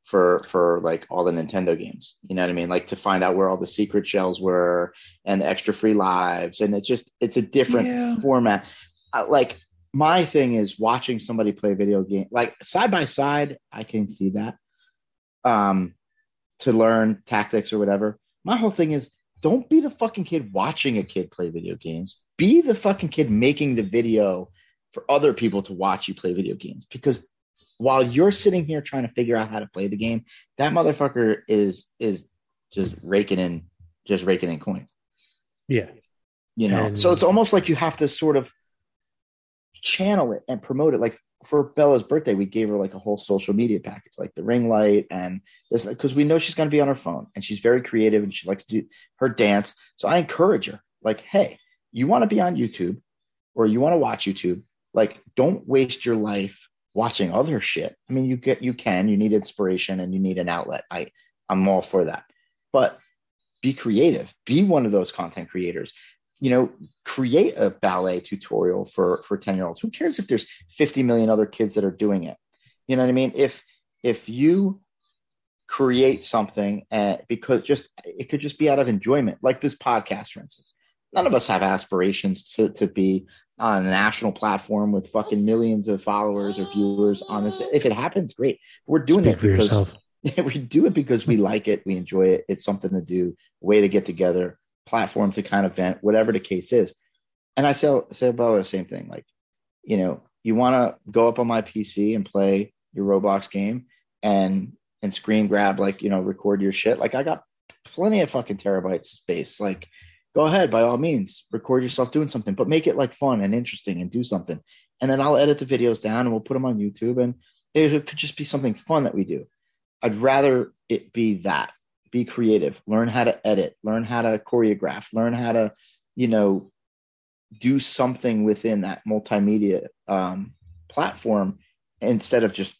for for like all the Nintendo games? You know what I mean? Like to find out where all the secret shells were and the extra free lives, and it's just it's a different Yeah. format. Uh, like my thing is watching somebody play video game, like side by side. I can see that. Um, to learn tactics or whatever. My whole thing is don't be the fucking kid watching a kid play video games. Be the fucking kid making the video for other people to watch you play video games because while you're sitting here trying to figure out how to play the game that motherfucker is is just raking in just raking in coins. Yeah, you know And- so it's almost like you have to sort of channel it and promote it. Like for bella's birthday we gave her like a whole social media package like the ring light and this because we know she's going to be on her phone and she's very creative and she likes to do her dance. So i encourage her like hey you want to be on youtube or you want to watch youtube? Like don't waste your life watching other shit. I mean you get you can you need inspiration and you need an outlet. I i'm all for that. But be creative. Be one of those content creators. You know create a ballet tutorial for for 10 year olds who cares if there's 50 million other kids that are doing it? You know what i mean? If if you create something uh, because just it could just be out of enjoyment. Like this podcast for instance. None of us have aspirations to to be on a national platform with fucking millions of followers or viewers on this if it happens great we're doing speak it for because yourself. we do it because we like it, we enjoy it. It's something to do, way to get together, platform to kind of vent, whatever the case is. And I say, say about the same thing. Like, you know, you want to go up on my PC and play your Roblox game and and screen grab, like, you know, record your shit. Like, I got plenty of fucking terabytes space. Like, go ahead, by all means, record yourself doing something, but make it like fun and interesting and do something. And then I'll edit the videos down and we'll put them on YouTube. And it could just be something fun that we do. I'd rather it be that. Be creative. Learn how to edit. Learn how to choreograph. Learn how to, you know, do something within that multimedia um, platform instead of just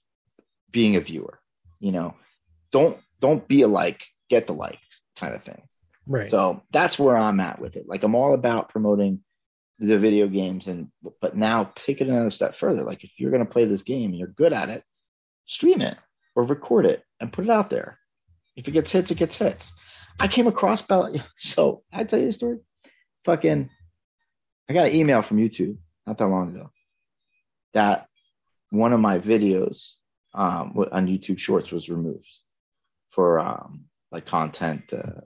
being a viewer. You know, don't don't be a like, get the likes kind of thing. Right. So that's where I'm at with it. Like I'm all about promoting the video games and but now take it another step further. Like if you're gonna play this game and you're good at it, stream it or record it and put it out there. If it gets hits, it gets hits. I came across Bella. So I tell you a story. Fucking I got an email from YouTube not that long ago that one of my videos um, on YouTube Shorts was removed for um, like content, uh,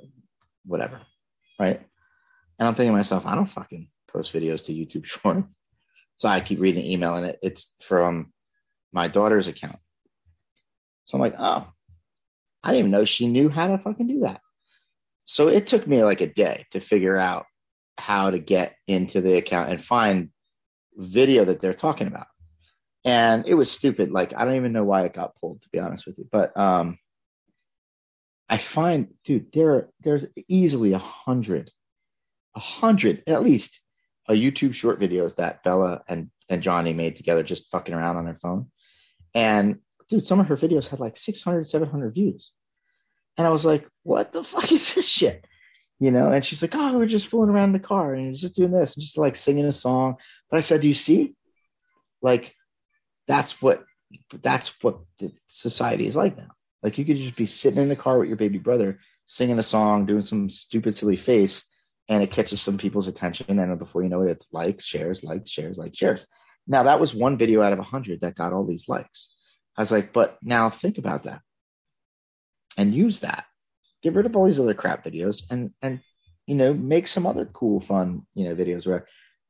whatever, right? And I'm thinking to myself, I don't fucking post videos to YouTube Shorts, so I keep reading email, and it, it's from my daughter's account. So I'm like, oh, I didn't even know she knew how to fucking do that. So it took me like a day to figure out how to get into the account and find video that they're talking about and it was stupid like i don't even know why it got pulled to be honest with you but um i find dude there there's easily a hundred a hundred at least a youtube short videos that bella and and johnny made together just fucking around on their phone. And dude some of her videos had like 600 700 views. And i was like what the fuck is this shit? You know? And she's like oh we're just fooling around in the car and just doing this and just like singing a song. But i said do you see? Like that's what that's what the society is like now like you could just be sitting in the car with your baby brother singing a song doing some stupid silly face and it catches some people's attention and before you know it it's likes shares likes shares like shares. Now that was one video out of a hundred that got all these likes. I was like but now think about that and use that. Get rid of all these other crap videos and and you know make some other cool fun you know videos where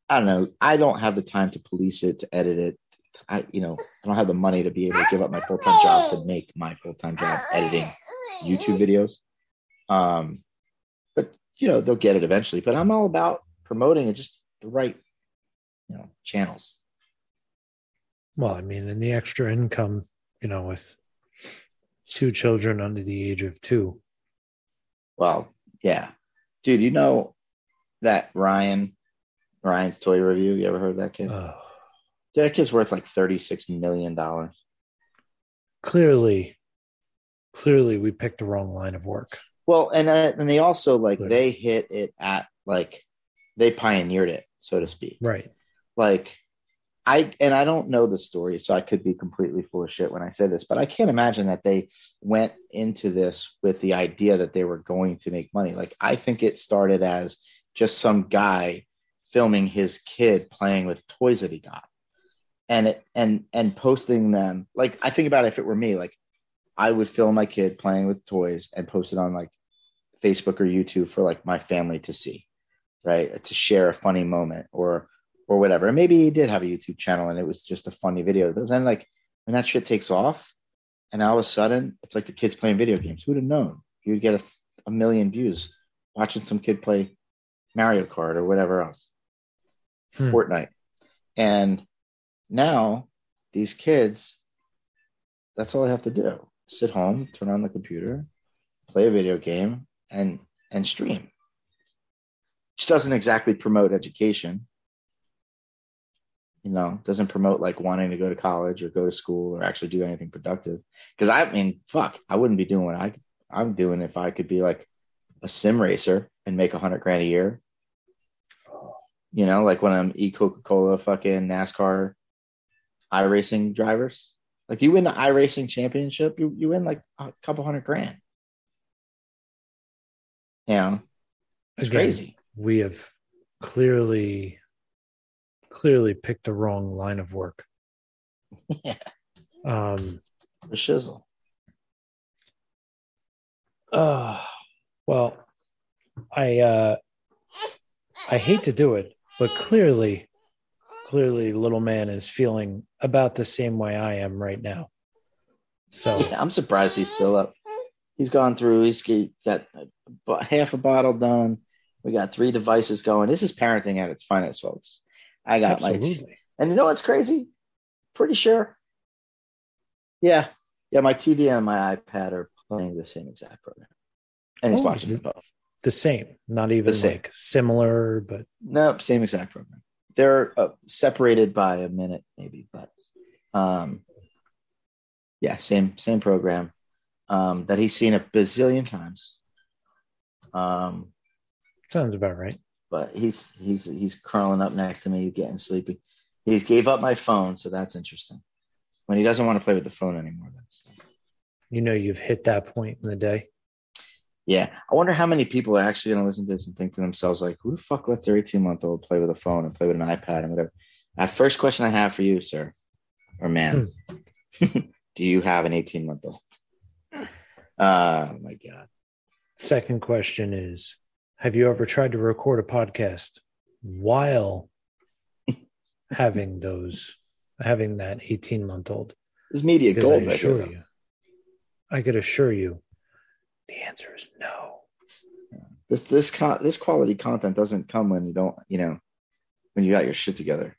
i don't know i don't have the time to police it to edit it i you know i don't have the money to be able to give up my full-time job to make my full-time job editing youtube videos um but you know they'll get it eventually but i'm all about promoting it just the right you know channels Well, I mean, and the extra income, you know, with Two children under the age of two. Well, yeah, dude. You know that Ryan, Ryan's toy review. You ever heard of that kid? Oh, that kid's worth like thirty six million dollars. clearly, clearly, we picked the wrong line of work. Well, and uh, and they also like Clearly. they hit it at like they pioneered it, so to speak. Right. Like I and I don't know the story, so I could be completely full of shit when I say this, but I can't imagine that they went into this with the idea that they were going to make money. Like I think it started as just some guy filming his kid playing with toys that he got. And it and and posting them. Like I think about it, if it were me, like I would film my kid playing with toys and post it on like Facebook or YouTube for like my family to see, right? To share a funny moment or or whatever. And maybe he did have a YouTube channel and it was just a funny video. But then like when that shit takes off and all of a sudden it's like the kids playing video games. Who'd have known? You'd get a, a million views watching some kid play Mario Kart or whatever else. Hmm. Fortnite. And now these kids, that's all they have to do. Sit home, turn on the computer, play a video game, and and stream. Which doesn't exactly promote education. You know, doesn't promote like wanting to go to college or go to school or actually do anything productive. Because I mean, fuck, I wouldn't be doing what I I'm doing if I could be like a sim racer and make a hundred grand a year. You know, like when I'm e Coca Cola fucking NASCAR iRacing drivers. Like you win the iRacing championship, you, you win like a couple hundred grand. Yeah. It's Again, crazy. We have clearly, clearly picked the wrong line of work. Yeah. Um, The shizzle. uh, well, I uh, I hate to do it, but clearly, clearly, little man is feeling about the same way I am right now. So Yeah, I'm surprised he's still up. He's gone through, He's got half a bottle done. We got three devices going. This is parenting at its finest, folks. I got my absolutely, And you know what's crazy? Pretty sure. Yeah. Yeah, my TV and my iPad are playing the same exact program. And he's Oh, watching them both. the same, not even The same. like similar, but Nope, same exact program. They're uh, separated by a minute, maybe, but um, yeah, same same program um, that he's seen a bazillion times. Um, sounds about right. but he's he's he's curling up next to me, getting sleepy. He gave up my phone, so that's interesting. When he doesn't want to play with the phone anymore, that's You know, you've hit that point in the day. Yeah. I wonder how many people are actually going to listen to this and think to themselves, like, who the fuck lets their 18 month old play with a phone and play with an iPad and whatever? That first question I have for you, sir, or man, hmm. do you have an 18 month old? Uh, oh my God. Second question is Have you ever tried to record a podcast while having those, having that 18 month old? This media Because I gold. right assure you, I could assure you, the answer is no. This this con- this quality content doesn't come when you don't, you know, when you got your shit together.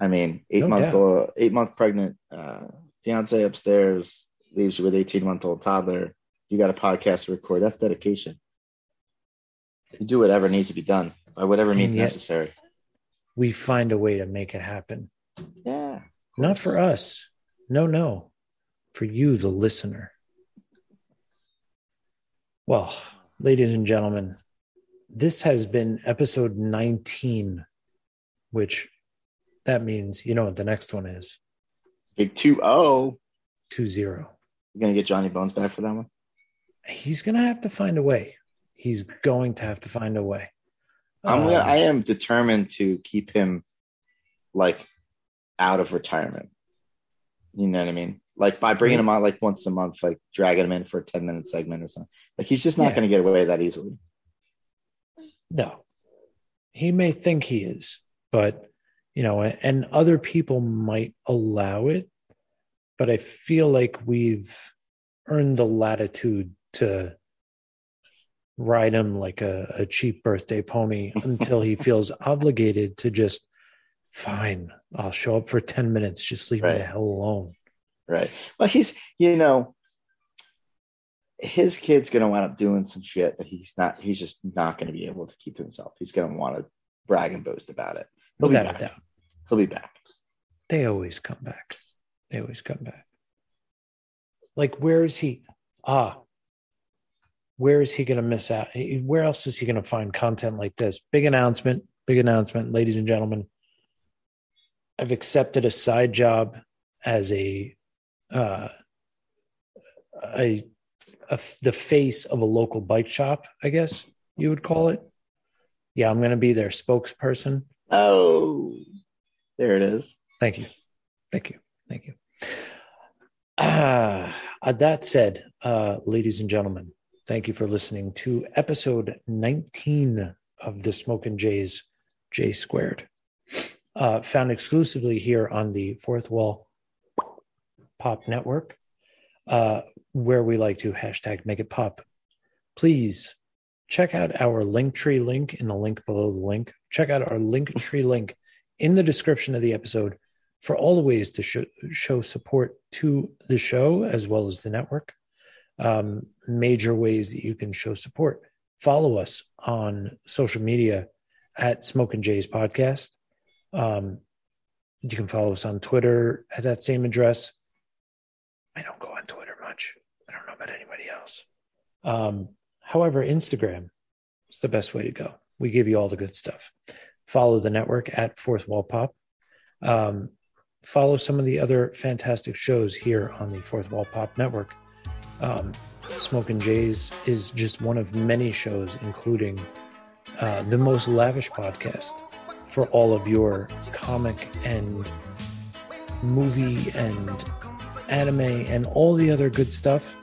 I mean, eight No month old, eight month pregnant uh, fiance upstairs leaves you with 18 month old toddler. You got a podcast to record. That's dedication. You do whatever needs to be done by whatever means necessary. We find a way to make it happen. Yeah. Not for us. No, no. For you, the listener. Well, ladies and gentlemen, this has been episode 19, which that means you know what the next one is Big 2 0. 2 0. You're going to get Johnny Bones back for that one? He's going to have to find a way. He's going to have to find a way. I'm gonna, Um, I am determined to keep him like out of retirement. You know what I mean? Like by bringing him on like once a month, like dragging him in for a 10 minute segment or something. Like he's just not Yeah. going to get away that easily. No, he may think he is, but you know, and other people might allow it, but I feel like we've earned the latitude to ride him like a, a cheap birthday pony until he feels obligated to just fine. I'll show up for 10 minutes. Just leave me the hell alone. Right. Well, he's, you know, his kid's gonna wind up doing some shit that he's not. He's just not gonna be able to keep to himself. He's gonna want to brag and boast about it. He'll be Without a back. He'll be back. They always come back. They always come back. Like, where is he? Ah, where is he going to miss out? Where else is he going to find content like this? Big announcement, big announcement, ladies and gentlemen. I've accepted a side job as a, uh, a, a the face of a local bike shop, I guess you would call it. Yeah, I'm going to be their spokesperson. Oh, there it is. Thank you. Thank you. Thank you. Uh, that said, uh, ladies and gentlemen, thank you for listening to episode 19 of the Smoking Jays J Squared, uh, found exclusively here on the Fourth Wall Pop Network, uh, where we like to hashtag make it pop. Please check out our Linktree link in the link below the link. Check out our Linktree link in the description of the episode for all the ways to show, show support to the show as well as the network. Um, major ways that you can show support. Follow us on social media at Smoking Jays podcast. Um, you can follow us on Twitter at that same address. I don't go on Twitter much. I don't know about anybody else. Um, however, Instagram is the best way to go. We give you all the good stuff. Follow the network at Fourth Wall Pop. Um, follow some of the other fantastic shows here on the Fourth Wall Pop Network. Um, Smoking Jays is just one of many shows, including uh, the most lavish podcast for all of your comic and movie and anime and all the other good stuff.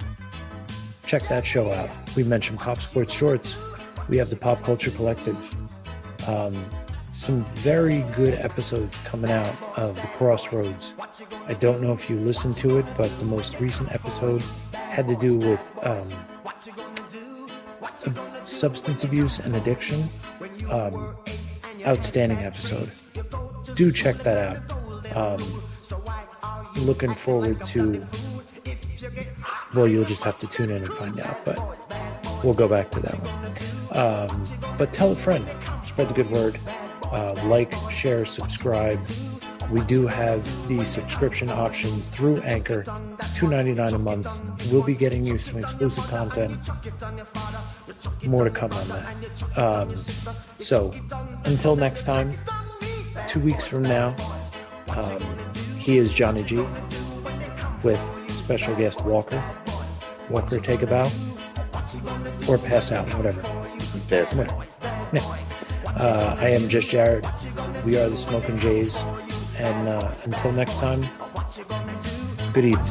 Check that show out. We mentioned Pop Sports Shorts. We have the Pop Culture Collective. Um, some very good episodes coming out of the Crossroads. I don't know if you listened to it, but the most recent episode had to do with um, substance abuse and addiction. Um, outstanding episode. Do check that out. Um, looking forward to. Well, you'll just have to tune in and find out, but we'll go back to that one. Um, but tell a friend, spread the good word uh, like, share, subscribe. We do have the subscription option through Anchor, $2.99 a month. We'll be getting you some exclusive content. More to come on that. Um, so until next time, two weeks from now, um, he is Johnny G with special guest Walker. Walker, take a bow or pass out, whatever. Piss. Yeah. Uh, I am just Jared. We are the Smoking Jays. And uh, until next time, good evening.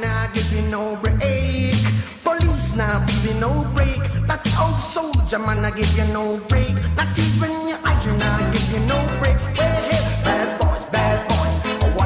Now give you no break. Police now give you no break. That old soldier man I give you no break. Not even your eyes you now give you no breaks. Hey, hey,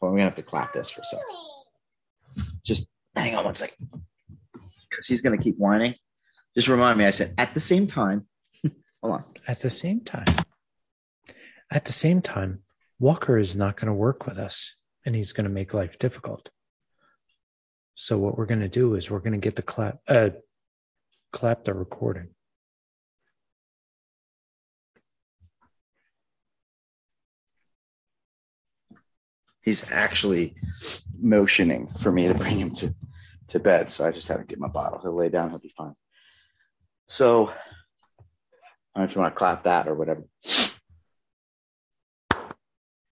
Hold on, we're gonna have to clap this for a second. Just hang on one second. Because he's gonna keep whining. Just remind me, I said at the same time. Hold on. At the same time, at the same time, Walker is not to work with us and he's to make life difficult. So what we're to do is we're to get the clap, uh, clap the recording. He's actually motioning for me to bring him to, to bed. So I just had to get my bottle. He'll lay down, he'll be fine. So I don't know if you want to clap that or whatever.